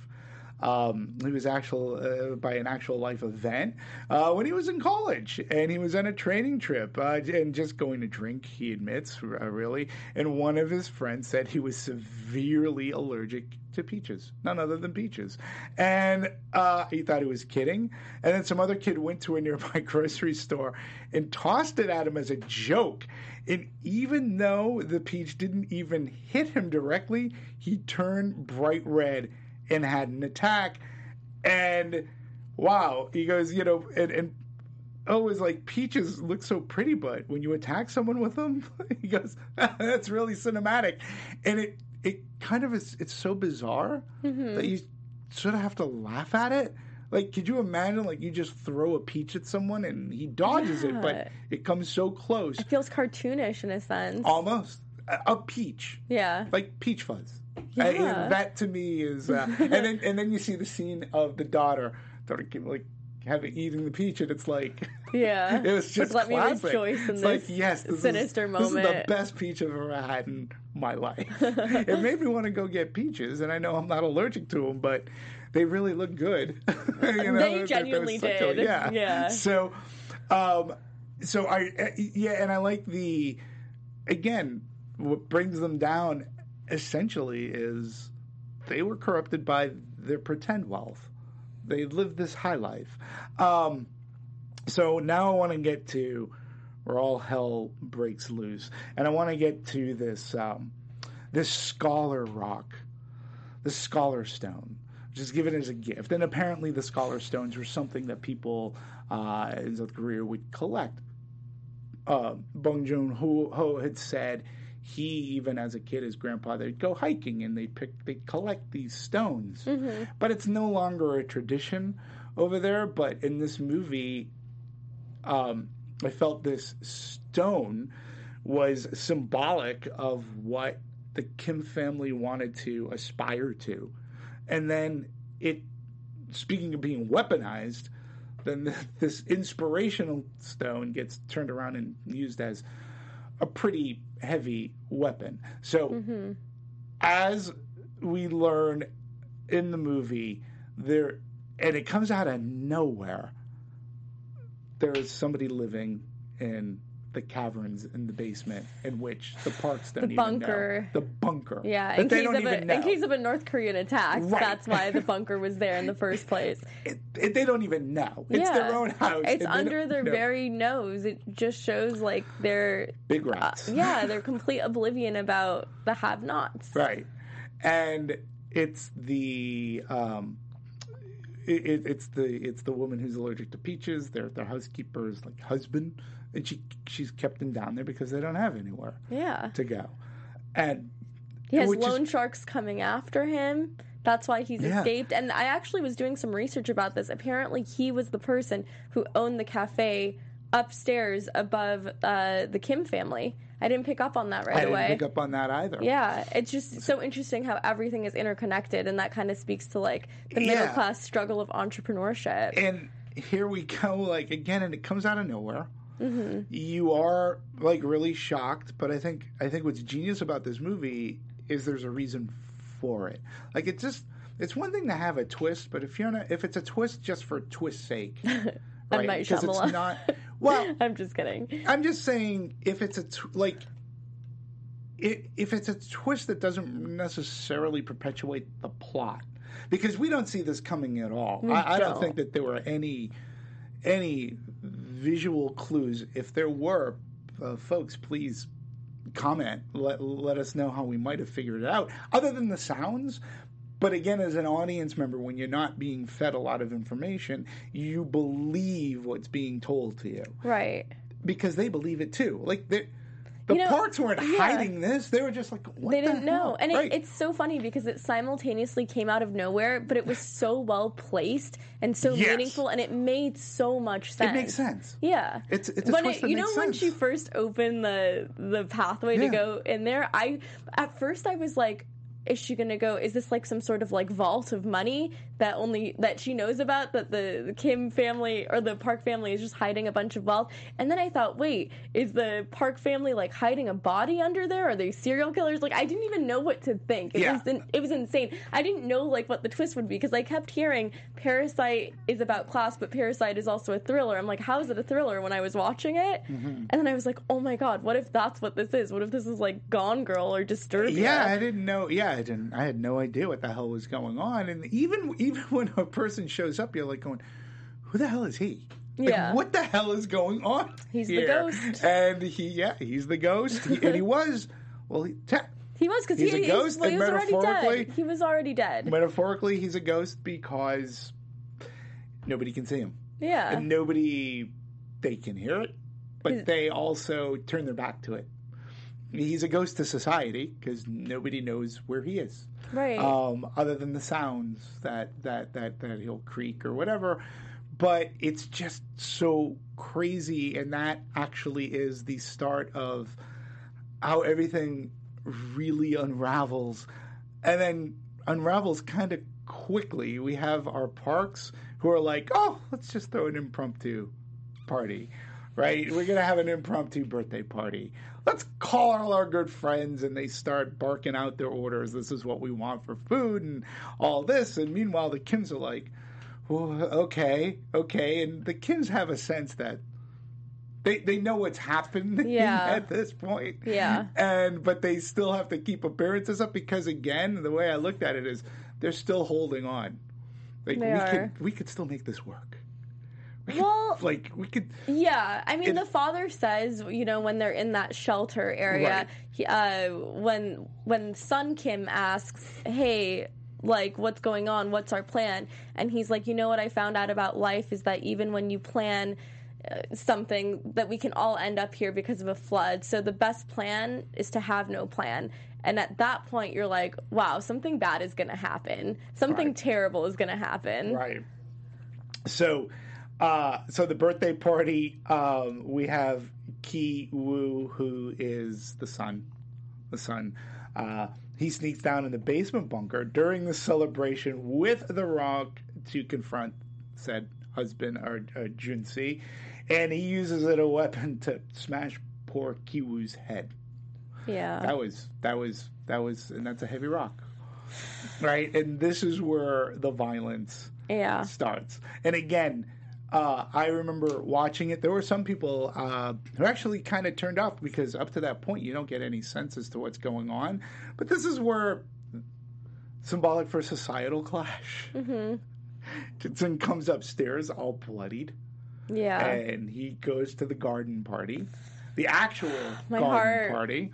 um, he was actual uh, by an actual life event uh, when he was in college, and he was on a training trip uh, and just going to drink. He admits, uh, really, and one of his friends said he was severely allergic to peaches, none other than peaches, and uh, he thought he was kidding. And then some other kid went to a nearby grocery store and tossed it at him as a joke. And even though the peach didn't even hit him directly, he turned bright red and had an attack. And wow, he goes, you know, and, and oh, it's like peaches look so pretty, but when you attack someone with them, he goes, that's really cinematic. And it, it kind of is, it's so bizarre mm-hmm. that you sort of have to laugh at it. Like, could you imagine? Like, you just throw a peach at someone and he dodges it, but it comes so close, It feels cartoonish in a sense. almost a peach, yeah. like peach fuzz. Yeah. I- and that to me is, uh, and then and then you see the scene of the daughter, daughter like having eating the peach, and it's like. Yeah. It was just let me classic. rejoice in it's this like yes, this sinister is, moment. This is the best peach I've ever had in my life. it made me want to go get peaches, and I know I'm not allergic to them, but they really look good. You know, They genuinely such a- did. yeah. Yeah. So, um, so I uh, yeah, and I like the again what brings them down essentially is they were corrupted by their pretend wealth. They lived this high life. Um, so now I want to get to where all hell breaks loose, and I want to get to this um, this scholar rock, the scholar stone, which is given as a gift. And apparently, the scholar stones were something that people uh, in South Korea would collect. Uh, Bong Joon Ho had said he, even as a kid, his grandpa, they'd go hiking and they'd pick, they collect these stones. But it's no longer a tradition over there. But in this movie, um, I felt this stone was symbolic of what the Kim family wanted to aspire to. And then it, speaking of being weaponized, then this inspirational stone gets turned around and used as a pretty heavy weapon. So, mm-hmm. as we learn in the movie, there, and it comes out of nowhere, there is somebody living in the caverns in the basement in which the parks don't The even know. bunker. The bunker. Yeah, in case, of a, in case of a North Korean attack, Right. that's why the bunker was there in the first place. it, it- they don't even know. It's yeah. their own house. It's under their know. very nose. It just shows like they're big uh, rats. yeah, they're complete oblivion about the have-nots. Right. And it's the um it, it's the it's the woman who's allergic to peaches. Their their housekeeper's like husband, and she she's kept them down there because they don't have anywhere Yeah, to go. And he has which is- loan sharks coming after him. That's why he's Yeah. escaped. And I actually was doing some research about this. Apparently, he was the person who owned the cafe upstairs above uh, the Kim family. I didn't pick up on that right away. I didn't pick up on that either. Yeah, it's just so interesting how everything is interconnected, and that kind of speaks to like the Yeah. middle class struggle of entrepreneurship. And here we go, like again, and it comes out of nowhere. Mm-hmm. You are like really shocked, but I think I think what's genius about this movie is there's a reason for it. Like it's just it's one thing to have a twist, but if you're not, if it's a twist just for twist's sake, right? Because it's not. Well, I'm just kidding. I'm just saying if it's a tw- like. if it's a twist that doesn't necessarily perpetuate the plot, because we don't see this coming at all. I, I don't don't. think that there were any any visual clues. If there were, uh, folks, please comment. Let let us know how we might have figured it out, other than the sounds. But again, as an audience member, when you're not being fed a lot of information, you believe what's being told to you Right. because they believe it too. Like they, the You know, parks weren't yeah. hiding this; they were just like, what They didn't know. hell? And it, it's so funny because it simultaneously came out of nowhere, but it was so well placed and so Yes. meaningful, and it made so much sense. it makes sense. Yeah. It's it's a when it, you know makes when she first opened the the pathway Yeah. to go in there, I at first I was like, is she gonna go? Is this like some sort of like vault of money that only that she knows about that the, the Kim family or the Park family is just hiding a bunch of wealth? And then I thought, wait, is the Park family like hiding a body under there? Are they serial killers? Like I didn't even know what to think. It Yeah. was in- it was insane. I didn't know like what the twist would be because I kept hearing Parasite is about class, but Parasite is also a thriller. I'm like, how is it a thriller when I was watching it? Mm-hmm. And then I was like, oh my god, what if that's what this is? What if this is like Gone Girl or Disturbia? Yeah, I didn't know. Yeah, I didn't. I had no idea what the hell was going on. And even even when a person shows up, you're like going, "Who the hell is he? Like, Yeah. what the hell is going on?" He's the ghost. And he, yeah, he's the ghost. He, and he was, well, he, te- He was because He's he, a ghost, was- he was already dead. He was already dead. metaphorically, he's a ghost because nobody can see him. yeah. and nobody they can hear it but Is- they also turn their back to it he's a ghost to society because nobody knows where he is. Right. Um, other than the sounds that, that, that, that he'll creak or whatever. But it's just so crazy. And that actually is the start of how everything really unravels. And then unravels kind of quickly. We have our parks who are like, oh, let's just throw an impromptu party, right? We're going to have an impromptu birthday party. Let's call all our good friends and they start barking out their orders. This is what we want for food and all this. And meanwhile, the Kims are like, well, okay, okay. And the Kims have a sense that they they know what's happened yeah. at this point. Yeah. And but they still have to keep appearances up because again, the way I looked at it is they're still holding on. Like They we are. could we could still make this work. Well- like we could Yeah, I mean, It- the father says, you know, when they're in that shelter area, Right. he, uh, when when Son Kim asks, "Hey, like, what's going on? What's our plan?" and he's like, "You know what I found out about life is that even when you plan." uh, Something that we can all end up here because of a flood. So the best plan is to have no plan. And at that point, you're like, wow, something bad is going to happen. Something Right. terrible is going to happen. Right. So, uh, so the birthday party, um, we have Ki Woo, who is the son. The son. Uh, he sneaks down in the basement bunker during the celebration with the Rock to confront said husband or, or Junsi, and he uses it a weapon to smash poor Kiwoo's head. Yeah. That was that was that was, and that's a heavy rock, right? And this is where the violence Yeah. starts. And again, uh, I remember watching it. There were some people uh, who actually kind of turned off because up to that point, you don't get any sense as to what's going on. But this is where symbolic for societal clash. hmm Jensen comes upstairs all bloodied, Yeah. and he goes to the garden party, the actual My garden heart. party.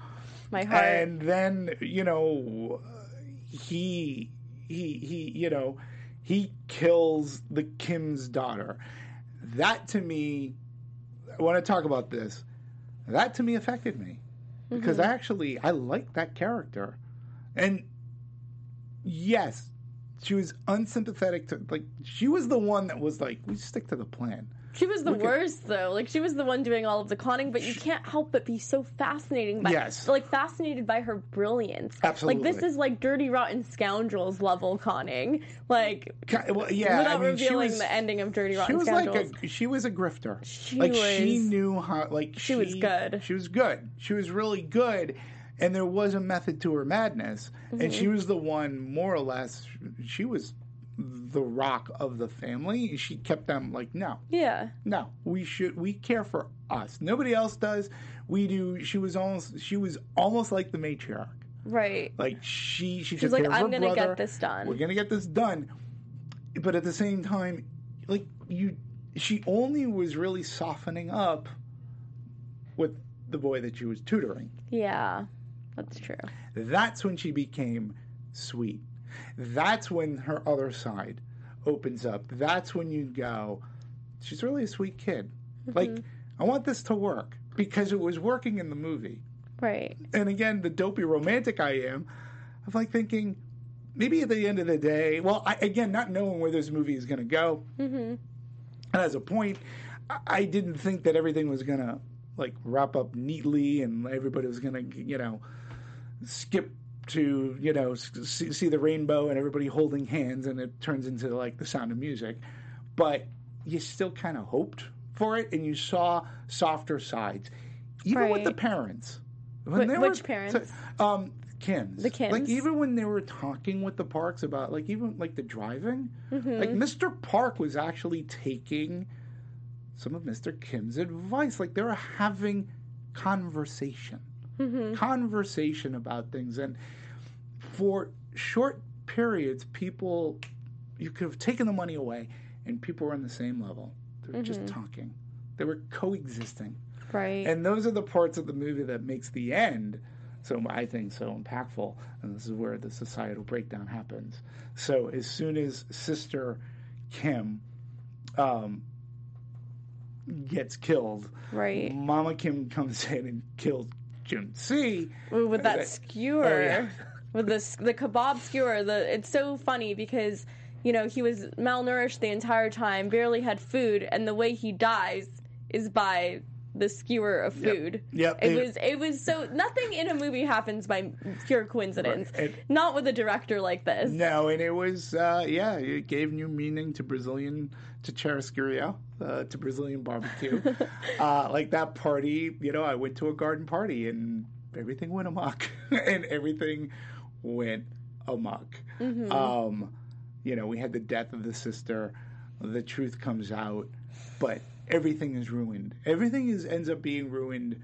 My heart. And then you know he he he you know he kills the Kim's daughter. That to me, I want to talk about this. That to me affected me because Mm-hmm. actually I liked that character, and yes, she was unsympathetic to like she was the one that was like we stick to the plan. She was the Look at- worst though. Like she was the one doing all of the conning, but you can't help but be so fascinating by Yes. like fascinated by her brilliance. Absolutely. Like this is like dirty rotten scoundrels level conning. Like Well, yeah, without I mean, revealing was- the ending of Dirty Rotten she was Scoundrels. like a she was a grifter. She like she knew how like she was good. She was good. She was really good, and there was a method to her madness. And Mm-hmm. she was the one, more or less. She was the rock of the family. She kept them like, no, yeah. no, we should we care for us. Nobody else does. We do. She was almost she was almost like the matriarch. Right. Like she she She's like, care of her I'm gonna brother. get this done. We're gonna get this done. But at the same time, like you, she only was really softening up with the boy that she was tutoring. Yeah. That's true. That's when she became sweet. That's when her other side opens up. That's when you go, she's really a sweet kid. Like, I want this to work because it was working in the movie. Right. And again, the dopey romantic I am, I'm like thinking, maybe at the end of the day, well, I, again, not knowing where this movie is going to go, Mm-hmm. and as a point, I, I didn't think that everything was going to like wrap up neatly and everybody was going to, you know, skip to, you know, see, see the rainbow and everybody holding hands and it turns into like the sound of music. But you still kind of hoped for it and you saw softer sides, even with the parents. When Wh- they which were- parents? um, Kim's. The Kims? Like even when they were talking with the Parks about like even like the driving, Mm-hmm. like Mr. Park was actually taking some of Mr. Kim's advice. Like they were having conversation, Mm-hmm. conversation about things, and for short periods, people you could have taken the money away, and people were on the same level. They were just Mm-hmm. talking. They were coexisting. Right. And those are the parts of the movie that makes the end so I think so impactful. And this is where the societal breakdown happens. So as soon as Sister Kim um, gets killed, right. Mama Kim comes in and kills see. Ooh, with that skewer, Oh, yeah. with the the kebab skewer. The it's so funny because you know he was malnourished the entire time, barely had food, and the way he dies is by the skewer of food. Yep. It It- was it was so nothing in a movie happens by pure coincidence. It- Not with a director like this. No, and it was uh, yeah, it gave new meaning to Brazilian to churrascaria, uh, to Brazilian barbecue. uh, like that party, you know, I went to a garden party and everything went amok, and everything went amok. Um, you know, we had the death of the sister. The truth comes out, but everything is ruined. Everything is ends up being ruined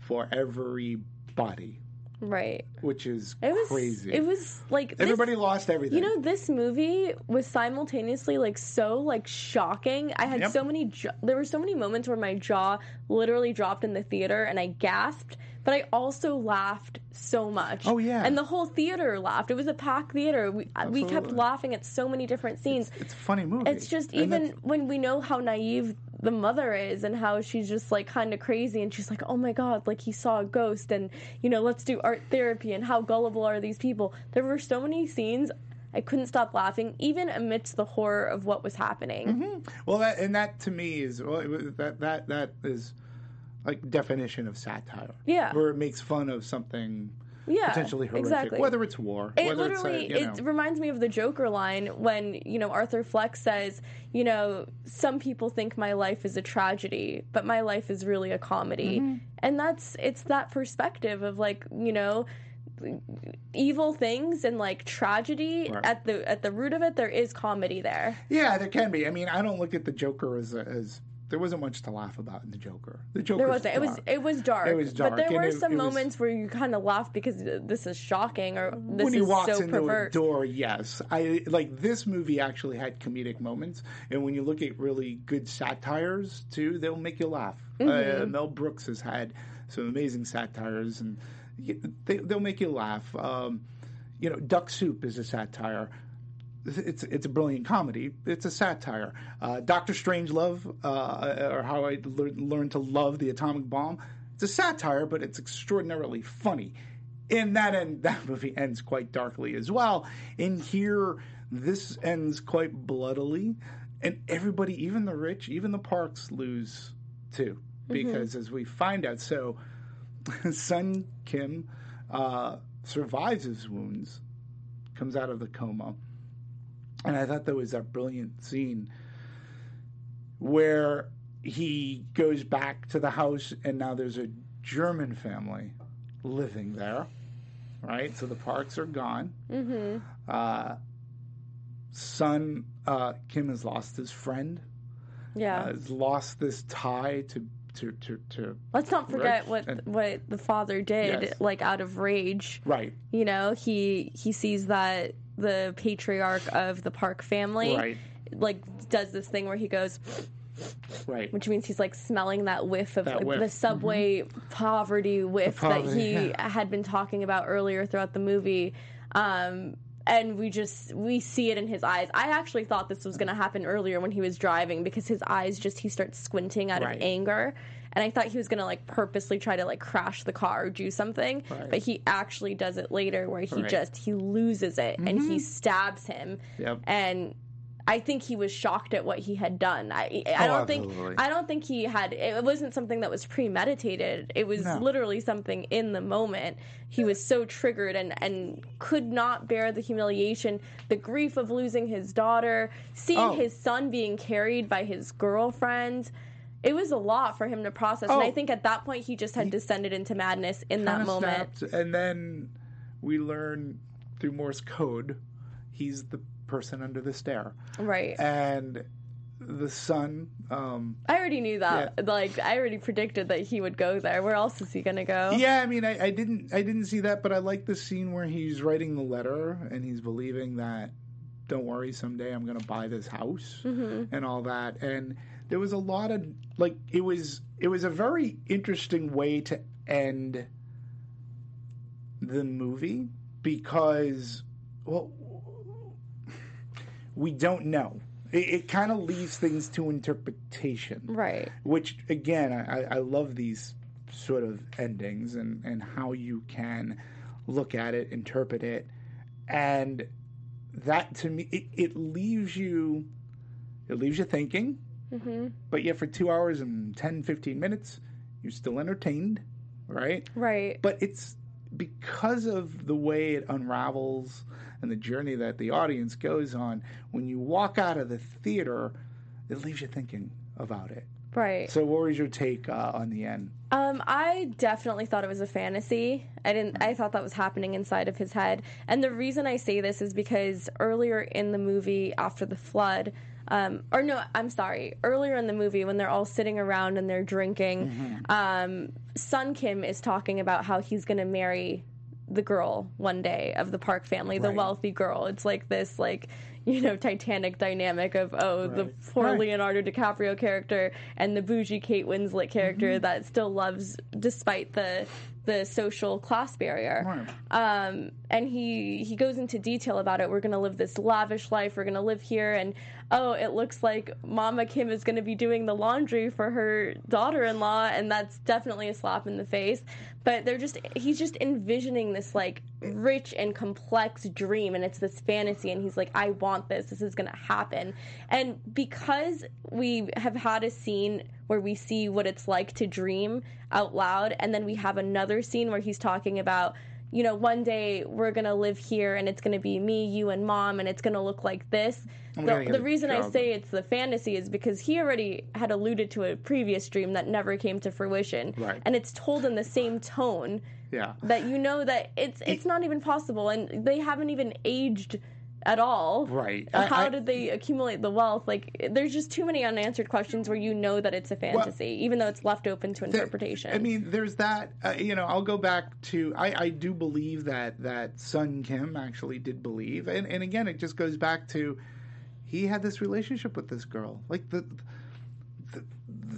for everybody, Right. which is It was crazy. It was like this- Everybody lost everything. You know, this movie was simultaneously like so like shocking. I had Yep. so many. Jo- there were so many moments where my jaw literally dropped in the theater and I gasped. But I also laughed so much. Oh, yeah. and the whole theater laughed. It was a packed theater. We uh, we kept laughing at so many different scenes. it's a funny movie. It's just And even when we know how naive the mother is and how she's just like kind of crazy and she's like, oh my god, like he saw a ghost and you know, let's do art therapy and how gullible are these people. There were so many scenes I couldn't stop laughing, even amidst the horror of what was happening. Mm-hmm. Well, that, and that to me is well, it that that that is like definition of satire. Yeah. where it makes fun of something Yeah, potentially horrific, exactly. whether it's war, It whether it's literally a, it know, reminds me of the Joker line when you know Arthur Fleck says, you know, some people think my life is a tragedy, but my life is really a comedy, Mm-hmm. and that's it's that perspective of like you know evil things and like tragedy Right. at the at the root of it there is comedy there yeah, there can be. I mean, I don't look at the Joker as a, as there wasn't much to laugh about in the Joker. The Joker there wasn't it was it was dark, It was dark. but there and were it- some it was- moments where you kind of laughed because this is shocking or this when he is walks so into perverse a door, yes, I like this movie actually had comedic moments, and when you look at really good satires too, they'll make you laugh. Mm-hmm. Uh, Mel Brooks has had some amazing satires, and they, they'll make you laugh. Um, you know, Duck Soup is a satire. It's it's a brilliant comedy. It's a satire. Uh, Doctor Strangelove, uh, or How I Lear- Learned to Love the Atomic Bomb. It's a satire, but it's extraordinarily funny. And that end, that movie ends quite darkly as well. And here, this ends quite bloodily, and everybody, even the rich, even the Parks, lose too, because as we find out, so Son Kim uh, survives his wounds, comes out of the coma, and I thought that was that brilliant scene where he goes back to the house, and now there's a German family living there, right? So the parks are gone. mm-hmm. Uh, son uh, Kim has lost his friend, yeah uh, has lost this tie to to to, to Let's not forget what and- what the father did, Yes. like out of rage. right, You know, he he sees that the patriarch of the Park family, right, like does this thing where he goes, right. which means he's like smelling that whiff of That like, whiff. the subway poverty whiff poverty, that he yeah. had been talking about earlier throughout the movie. Um, and we just we see it in his eyes. I actually thought this was going to happen earlier when he was driving because his eyes just he starts squinting out Right. of anger. And I thought he was going to like purposely try to like crash the car or do something, Right. but he actually does it later where he Right. Mm-hmm. just he loses it and he stabs him Yep. and I think he was shocked at what he had done. I I Oh, don't think. I don't think he had it wasn't something that was premeditated. It was No. literally something in the moment. He was so triggered and and could not bear the humiliation, the grief of losing his daughter, seeing Oh. his son being carried by his girlfriend. It was a lot for him to process, and Oh. I think at that point he just had descended into madness in that moment. snapped, and then we learn through Morse code he's the person under the stair, Right. and the son. Um, I already knew that. Like I already predicted that he would go there. Where else is he gonna go? Yeah, I mean, I, I didn't, I didn't see that, but I like the scene where he's writing the letter and he's believing that, don't worry, someday I'm going to buy this house and all that. And there was a lot of like, it was, it was a very interesting way to end the movie because, well, we don't know. It, it kind of leaves things to interpretation Right. which again I, I love these sort of endings and, and how you can look at it, interpret it. And that to me, it, it leaves you, it leaves you thinking. Mm-hmm. But yet, for two hours and 10, 15 minutes, you're still entertained, right? Right. But it's because of the way it unravels and the journey that the audience goes on, when you walk out of the theater, it leaves you thinking about it. Right. So, what was your take uh, on the end? Um, I definitely thought it was a fantasy. I didn't. I thought that was happening inside of his head. And the reason I say this is because earlier in the movie, after the flood, um, or no, I'm sorry. Earlier in the movie, when they're all sitting around and they're drinking, mm-hmm. um, Son Kim is talking about how he's going to marry the girl one day of the Park family, the right. wealthy girl. It's like this, like you know, Titanic dynamic of oh, right. the poor right. Leonardo DiCaprio character and the bougie Kate Winslet character mm-hmm. that still loves despite the the social class barrier. Um, and he he goes into detail about it. We're going to live this lavish life. We're going to live here, and oh, it looks like Mama Kim is going to be doing the laundry for her daughter-in-law, and that's definitely a slap in the face. But they're just he's just envisioning this like rich and complex dream, and it's this fantasy, and he's like, I want this. This is going to happen. And because we have had a scene where we see what it's like to dream out loud, and then we have another scene where he's talking about you know, one day we're going to live here and it's going to be me, you, and mom, and it's going to look like this. The, the reason I say it's the fantasy is because he already had alluded to a previous dream that never came to fruition. Right. And it's told in the same tone. Yeah. That you know that it's it's not even possible and they haven't even aged at all. Right. How I, did they accumulate the wealth? Like, there's just too many unanswered questions where you know that it's a fantasy, well, even though it's left open to interpretation. I mean, there's that. Uh, you know, I'll go back to. I, I do believe that that Son Kim actually did believe, and and again, it just goes back to he had this relationship with this girl, like the the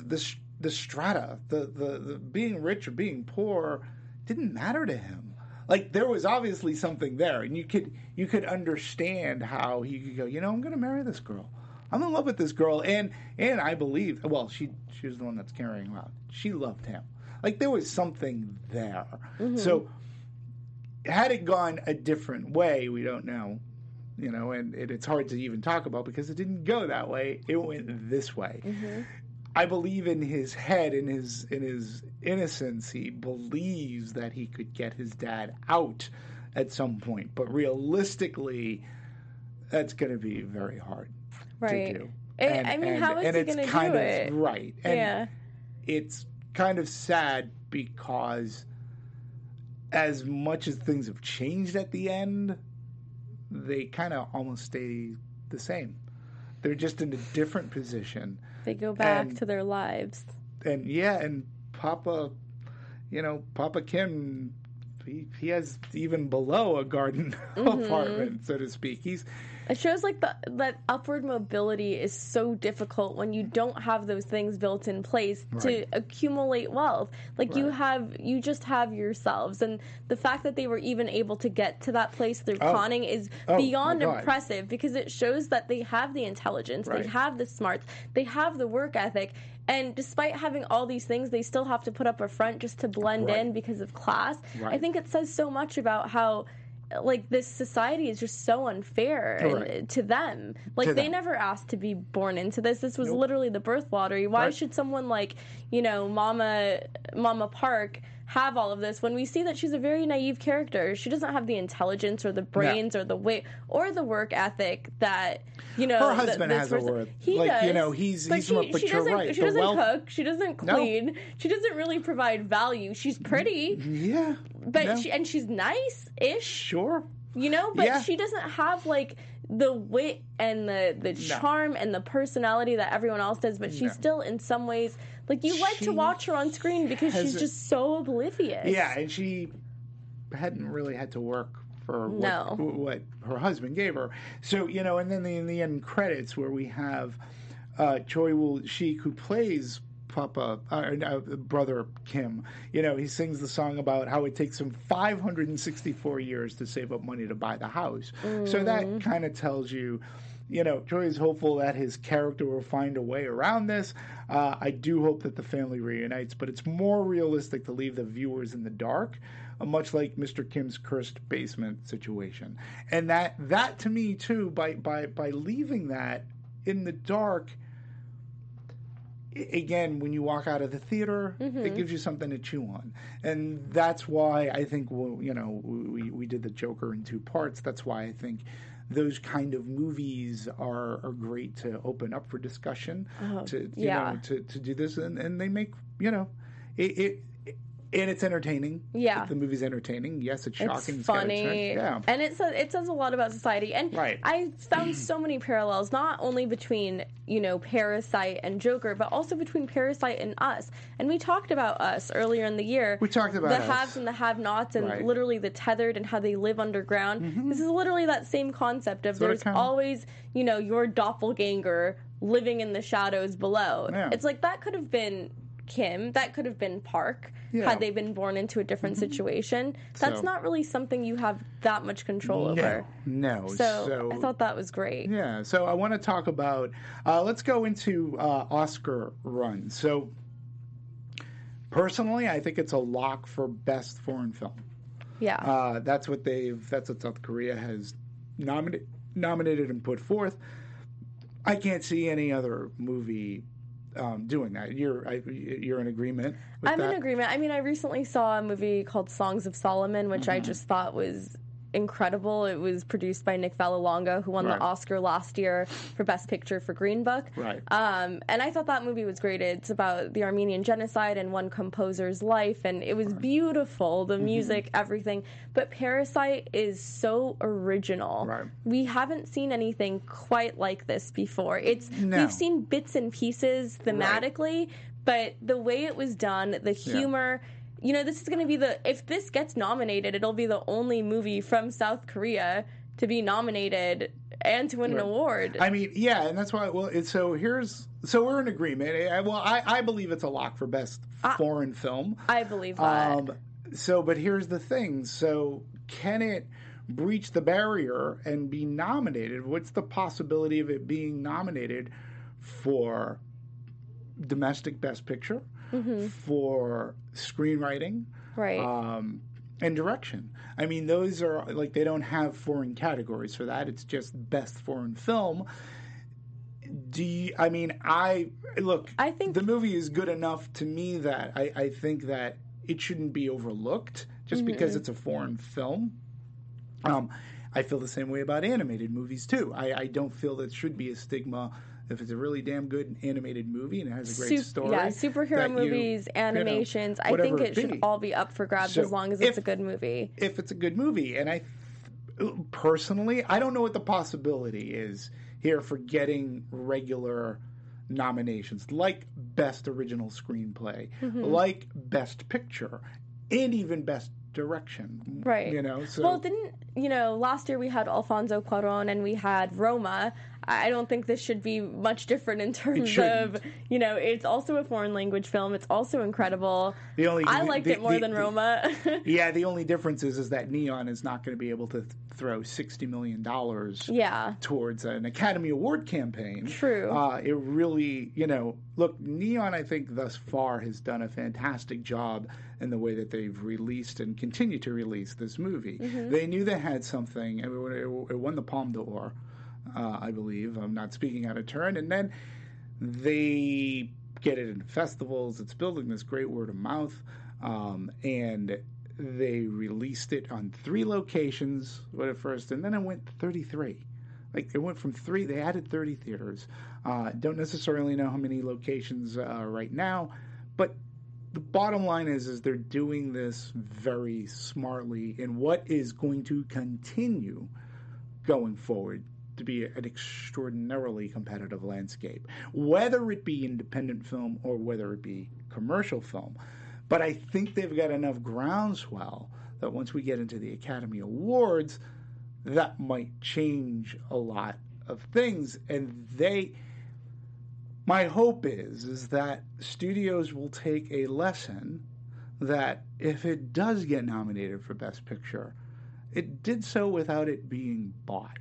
the, the strata, the, the the being rich or being poor didn't matter to him like there was obviously something there, and you could you could understand how he could go. You know, I'm going to marry this girl. I'm in love with this girl, and and I believe. Well, she she was the one that's carrying him out. She loved him. Like there was something there. Mm-hmm. So had it gone a different way, we don't know. You know, and, and, it's hard to even talk about because it didn't go that way. It went this way. Mm-hmm. I believe in his head, in his in his innocence, he believes that he could get his dad out at some point. But realistically, that's going to be very hard right. to do. And, I mean, and, how is he going to do of, it? Right. And yeah. It's kind of sad because as much as things have changed at the end, they kind of almost stay the same. They're just in a different position they go back and, to their lives. And yeah, and Papa, you know, Papa Kim, he, he has even below a garden mm-hmm. apartment, so to speak. He's it shows like the, that upward mobility is so difficult when you don't have those things built in place right. to accumulate wealth. Like right. you have, you just have yourselves, and the fact that they were even able to get to that place through oh. conning is oh, beyond impressive because it shows that they have the intelligence, right. they have the smarts, they have the work ethic, and despite having all these things, they still have to put up a front just to blend in because of class. I think it says so much about how like this society is just so unfair uh, right. to them. Like to they them. never asked to be born into this. This was nope. literally the birth lottery. Why right. should someone like, you know, Mama Mama Park have all of this when we see that she's a very naive character. She doesn't have the intelligence or the brains no. or the weight or the work ethic that you know. Her husband has person, a work. He like, does. You know, he's he's she, but she you're right. She doesn't wealth... cook. She doesn't clean. No. She doesn't really provide value. She's mm-hmm. pretty. Yeah. But no. she and she's nice ish. Sure. You know, but yeah. she doesn't have like the wit and the the charm and the personality that everyone else does, but she's still in some ways like you like to watch her on screen because she's a, just so oblivious. Yeah, and she hadn't really had to work for what, no. what her husband gave her. So you know, and then the, in the end credits where we have uh, Choi Woo Shik who plays Papa, uh, uh, brother Kim, you know, he sings the song about how it takes him 564 years to save up money to buy the house. Mm. So that mm. kind of tells you, you know, Choi is hopeful that his character will find a way around this. Uh, I do hope that the family reunites, but it's more realistic to leave the viewers in the dark, uh, much like Mr. Kim's cursed basement situation. And that that to me too, by by by leaving that in the dark again, when you walk out of the theater, mm-hmm. it gives you something to chew on, and that's why I think well, you know we we did the Joker in two parts. That's why I think those kind of movies are are great to open up for discussion. Uh, to you yeah. know to to do this, and and they make you know it, it and it's entertaining. Yeah, the movie's entertaining. Yes, it's shocking. It's funny. yeah, and it says it says a lot about society. And right. I found so many parallels, not only between you know Parasite and Joker, but also between Parasite and Us. And we talked about Us earlier in the year. We talked about the us. haves and the have-nots, and right. literally the tethered and how they live underground. Mm-hmm. This is literally that same concept of there's always you know your doppelganger living in the shadows below. Yeah. It's like that could have been Kim. That could have been Park yeah. had they been born into a different mm-hmm. situation. That's so, not really something you have that much control no, over. No. So, so, I thought that was great. Yeah. So I want to talk about. Uh, let's go into uh, Oscar run. So personally, I think it's a lock for best foreign film. Yeah. Uh, that's what they've. That's what South Korea has nominated nominated and put forth. I can't see any other movie um, doing that. You're I, you're in agreement. I'm that? in agreement. I mean, I recently saw a movie called Songs of Solomon, which mm-hmm. I just thought was incredible. It was produced by Nick Vallelonga, who won right. the Oscar last year for Best Picture for Green Book. Right. Um, and I thought that movie was great. It's about the Armenian genocide and one composer's life, and it was right. beautiful. The mm-hmm. music, mm-hmm. everything. But Parasite is so original. Right. We haven't seen anything quite like this before. It's no. we've seen bits and pieces thematically, but the way it was done, the humor. Yeah you know, this is going to be the if this gets nominated, it'll be the only movie from South Korea to be nominated and to win right. an award. I mean, yeah, and that's why. Well, it's so here's so we're in agreement. I, Well, I, I believe it's a lock for best foreign film. I believe that. Um, so, but here's the thing. So, can it breach the barrier and be nominated? What's the possibility of it being nominated for domestic best picture? Mm-hmm. for screenwriting, right? Um, and direction. I mean, those are like they don't have foreign categories for that. It's just best foreign film. Do you, I mean I look? I think the movie is good enough to me that I, I think that it shouldn't be overlooked just mm-hmm. because it's a foreign film. Um, I feel the same way about animated movies too. I, I don't feel that should be a stigma if it's a really damn good animated movie and it has a great story. Yeah, superhero movies, you, animations. You know, I think it, it should all be up for grabs so as long as it's a good movie. If it's a good movie, and I personally, I don't know what the possibility is here for getting regular nominations like best original screenplay, mm-hmm. like best picture, and even best direction. Right. You know. So. Well, didn't you know? Last year we had Alfonso Cuarón and we had Roma. I don't think this should be much different in terms of you know. It's also a foreign language film. It's also incredible. The only I liked the, it more the, than Roma. yeah, the only difference is is that Neon is not going to be able to throw sixty million dollars. Yeah. Towards an Academy Award campaign. True. Uh, it really, you know, look, Neon. I think thus far has done a fantastic job in the way that they've released and continue to release this movie. Mm-hmm. They knew they had something, and it won the Palme d'Or uh, I believe. I'm not speaking out of turn. And then they get it in festivals. It's building this great word of mouth. Um, and they released it on three locations at first, and then it went 33. Like it went from three, they added 30 theaters. Uh, don't necessarily know how many locations uh, right now, but the bottom line is, is they're doing this very smartly in what is going to continue going forward to be an extraordinarily competitive landscape, whether it be independent film or whether it be commercial film. But I think they've got enough groundswell that once we get into the Academy Awards, that might change a lot of things. And they, my hope is, is that studios will take a lesson that if it does get nominated for Best Picture, it did so without it being bought.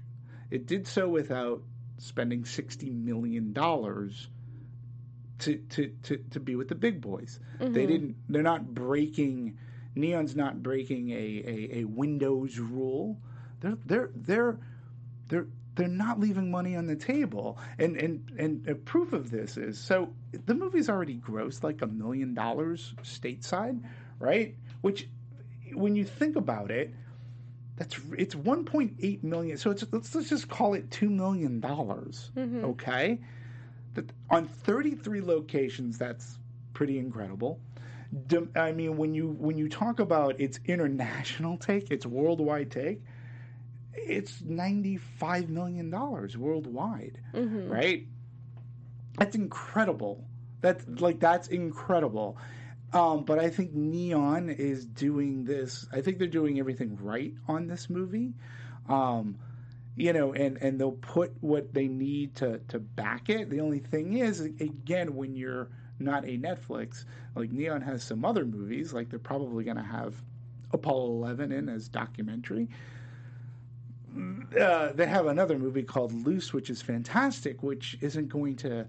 It did so without spending sixty million dollars to, to, to, to be with the big boys. Mm-hmm. They didn't. They're not breaking. Neon's not breaking a, a, a Windows rule. They're they're they're they're they're not leaving money on the table. And and and a proof of this is so the movie's already grossed like a million dollars stateside, right? Which when you think about it, that's it's 1.8 million. So it's let's, let's just call it 2 million dollars, mm-hmm. okay? That on 33 locations that's pretty incredible. I mean, when you when you talk about its international take, its worldwide take, it's ninety-five million dollars worldwide, mm-hmm. right? That's incredible. That's like that's incredible. Um, but I think Neon is doing this. I think they're doing everything right on this movie. Um, you know, and and they'll put what they need to to back it. The only thing is, again, when you're not a Netflix, like Neon has some other movies, like they're probably going to have Apollo 11 in as documentary. Uh, they have another movie called Luce, which is fantastic, which isn't going to,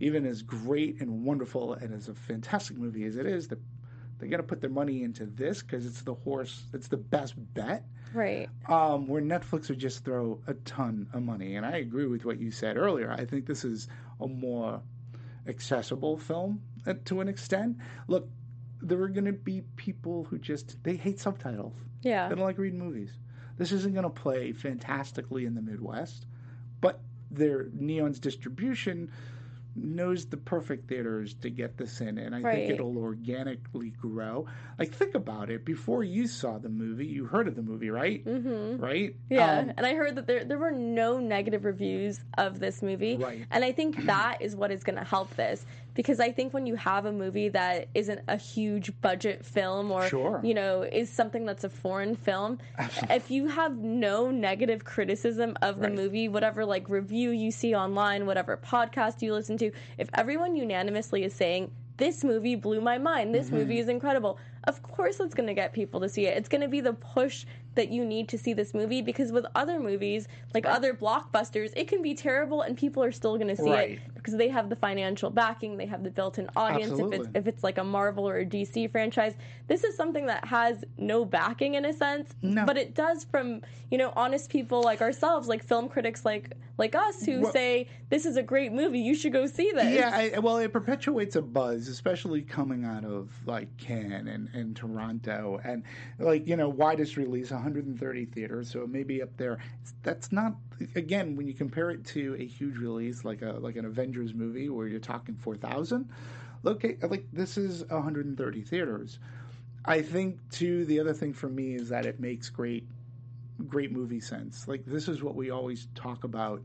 even as great and wonderful and as a fantastic movie as it is, they're going to put their money into this because it's the horse, it's the best bet. Right. Um, where Netflix would just throw a ton of money. And I agree with what you said earlier. I think this is a more accessible film uh, to an extent. Look, there are going to be people who just they hate subtitles. Yeah. They don't like reading movies. This isn't going to play fantastically in the Midwest, but their Neon's distribution knows the perfect theaters to get this in, and I right. think it'll organically grow. Like, think about it. Before you saw the movie, you heard of the movie, right? Mm-hmm. Right? Yeah, um, and I heard that there there were no negative reviews of this movie, right? And I think that is what is going to help this because I think when you have a movie that isn't a huge budget film or sure. you know is something that's a foreign film, Absolutely. if you have no negative criticism of the right. movie, whatever like review you see online, whatever podcast you listen to, if everyone unanimously is saying this movie blew my mind, this mm-hmm. movie is incredible, of course it's going to get people to see it. It's going to be the push that you need to see this movie because with other movies, like other blockbusters, it can be terrible and people are still going to see right. it because they have the financial backing, they have the built-in audience. If it's if it's like a Marvel or a DC franchise, this is something that has no backing in a sense, no. but it does from you know honest people like ourselves, like film critics like like us who well, say this is a great movie, you should go see this. Yeah, I, well, it perpetuates a buzz, especially coming out of like Cannes and, and Toronto, and like you know widest release 130 theaters, so it may be up there. That's not again when you compare it to a huge release like a like an Avengers movie where you're talking 4,000. Look, like this is 130 theaters. I think too. The other thing for me is that it makes great great movie sense. Like this is what we always talk about.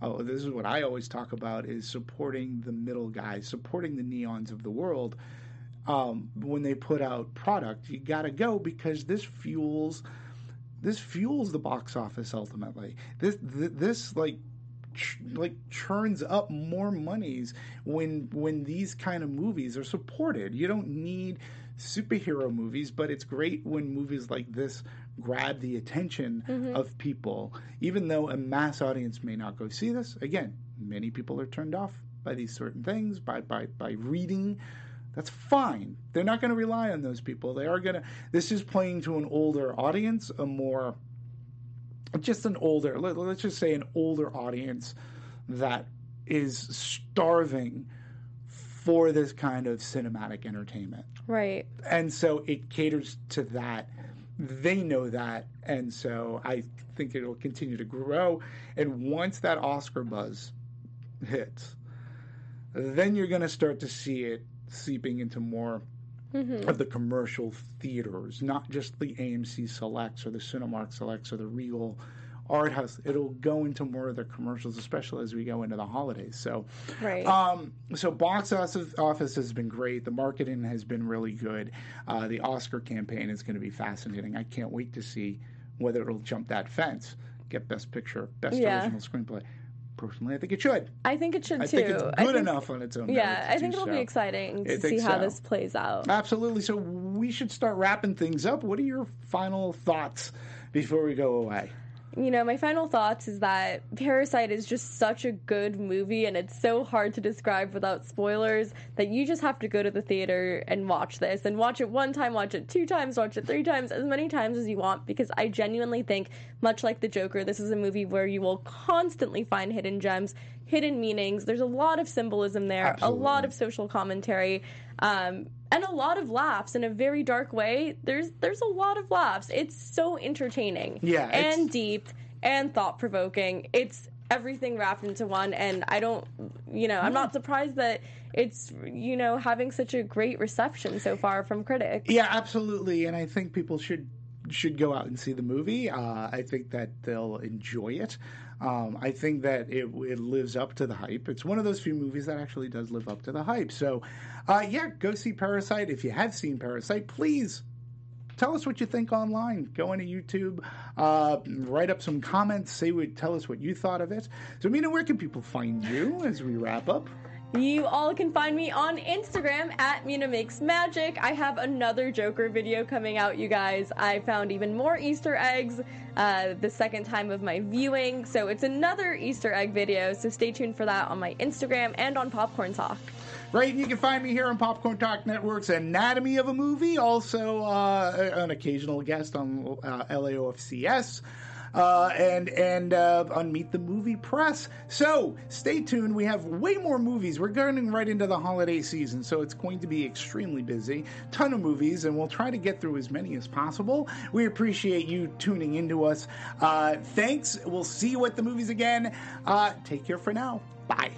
Oh, this is what I always talk about is supporting the middle guys, supporting the neons of the world. Um, when they put out product, you got to go because this fuels this fuels the box office ultimately. This this like ch- like churns up more monies when when these kind of movies are supported. You don't need superhero movies, but it's great when movies like this grab the attention mm-hmm. of people, even though a mass audience may not go see this. Again, many people are turned off by these certain things, by by by reading that's fine. They're not going to rely on those people. They are going to. This is playing to an older audience, a more, just an older, let, us just say an older audience that is starving for this kind of cinematic entertainment. Right. And so it caters to that. They know that. And so I think it'll continue to grow. And once that Oscar buzz hits, then you're going to start to see it seeping into more mm-hmm. of the commercial theaters, not just the AMC Selects or the Cinemark Selects or the Regal art house. It'll go into more of the commercials, especially as we go into the holidays. So, right. Um, so box office has been great. The marketing has been really good. Uh, the Oscar campaign is going to be fascinating. I can't wait to see whether it'll jump that fence, get Best Picture, Best yeah. Original Screenplay personally, I think it should. I think it should I too. think it's good think, enough on its own. Yeah, I think it'll so. be exciting to see how so. this plays out. Absolutely. So we should start wrapping things up. What are your final thoughts before we go away? You know, my final thoughts is that Parasite is just such a good movie and it's so hard to describe without spoilers that you just have to go to the theater and watch this and watch it one time, watch it two times, watch it three times, as many times as you want because I genuinely think, much like The Joker, this is a movie where you will constantly find hidden gems, hidden meanings. There's a lot of symbolism there, Absolutely. a lot of social commentary. Um, and a lot of laughs in a very dark way. There's there's a lot of laughs. It's so entertaining, yeah, and deep and thought provoking. It's everything wrapped into one, and I don't, you know, I'm not surprised that it's you know having such a great reception so far from critics. Yeah, absolutely, and I think people should should go out and see the movie. Uh, I think that they'll enjoy it. Um, I think that it, it, lives up to the hype. It's one of those few movies that actually does live up to the hype. So, uh, yeah, go see Parasite. If you have seen Parasite, please tell us what you think online. Go into YouTube, uh, write up some comments, say what, tell us what you thought of it. So, Mina, where can people find you as we wrap up? You all can find me on Instagram at Mina Makes Magic. I have another Joker video coming out, you guys. I found even more Easter eggs uh, the second time of my viewing, so it's another Easter egg video. So stay tuned for that on my Instagram and on Popcorn Talk. Right, and you can find me here on Popcorn Talk Network's Anatomy of a Movie, also uh, an occasional guest on uh, LAOFCS uh, and and uh, on Meet the Movie Press. So stay tuned. We have way more movies. We're going right into the holiday season, so it's going to be extremely busy. Ton of movies, and we'll try to get through as many as possible. We appreciate you tuning into us. Uh, thanks. We'll see you at the movies again. Uh, take care for now. Bye.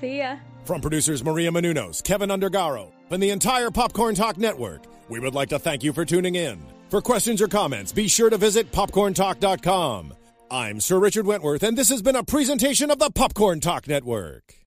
See ya. From producers Maria Menounos, Kevin Undergaro, and the entire Popcorn Talk Network, we would like to thank you for tuning in. For questions or comments, be sure to visit popcorntalk.com. I'm Sir Richard Wentworth, and this has been a presentation of the Popcorn Talk Network.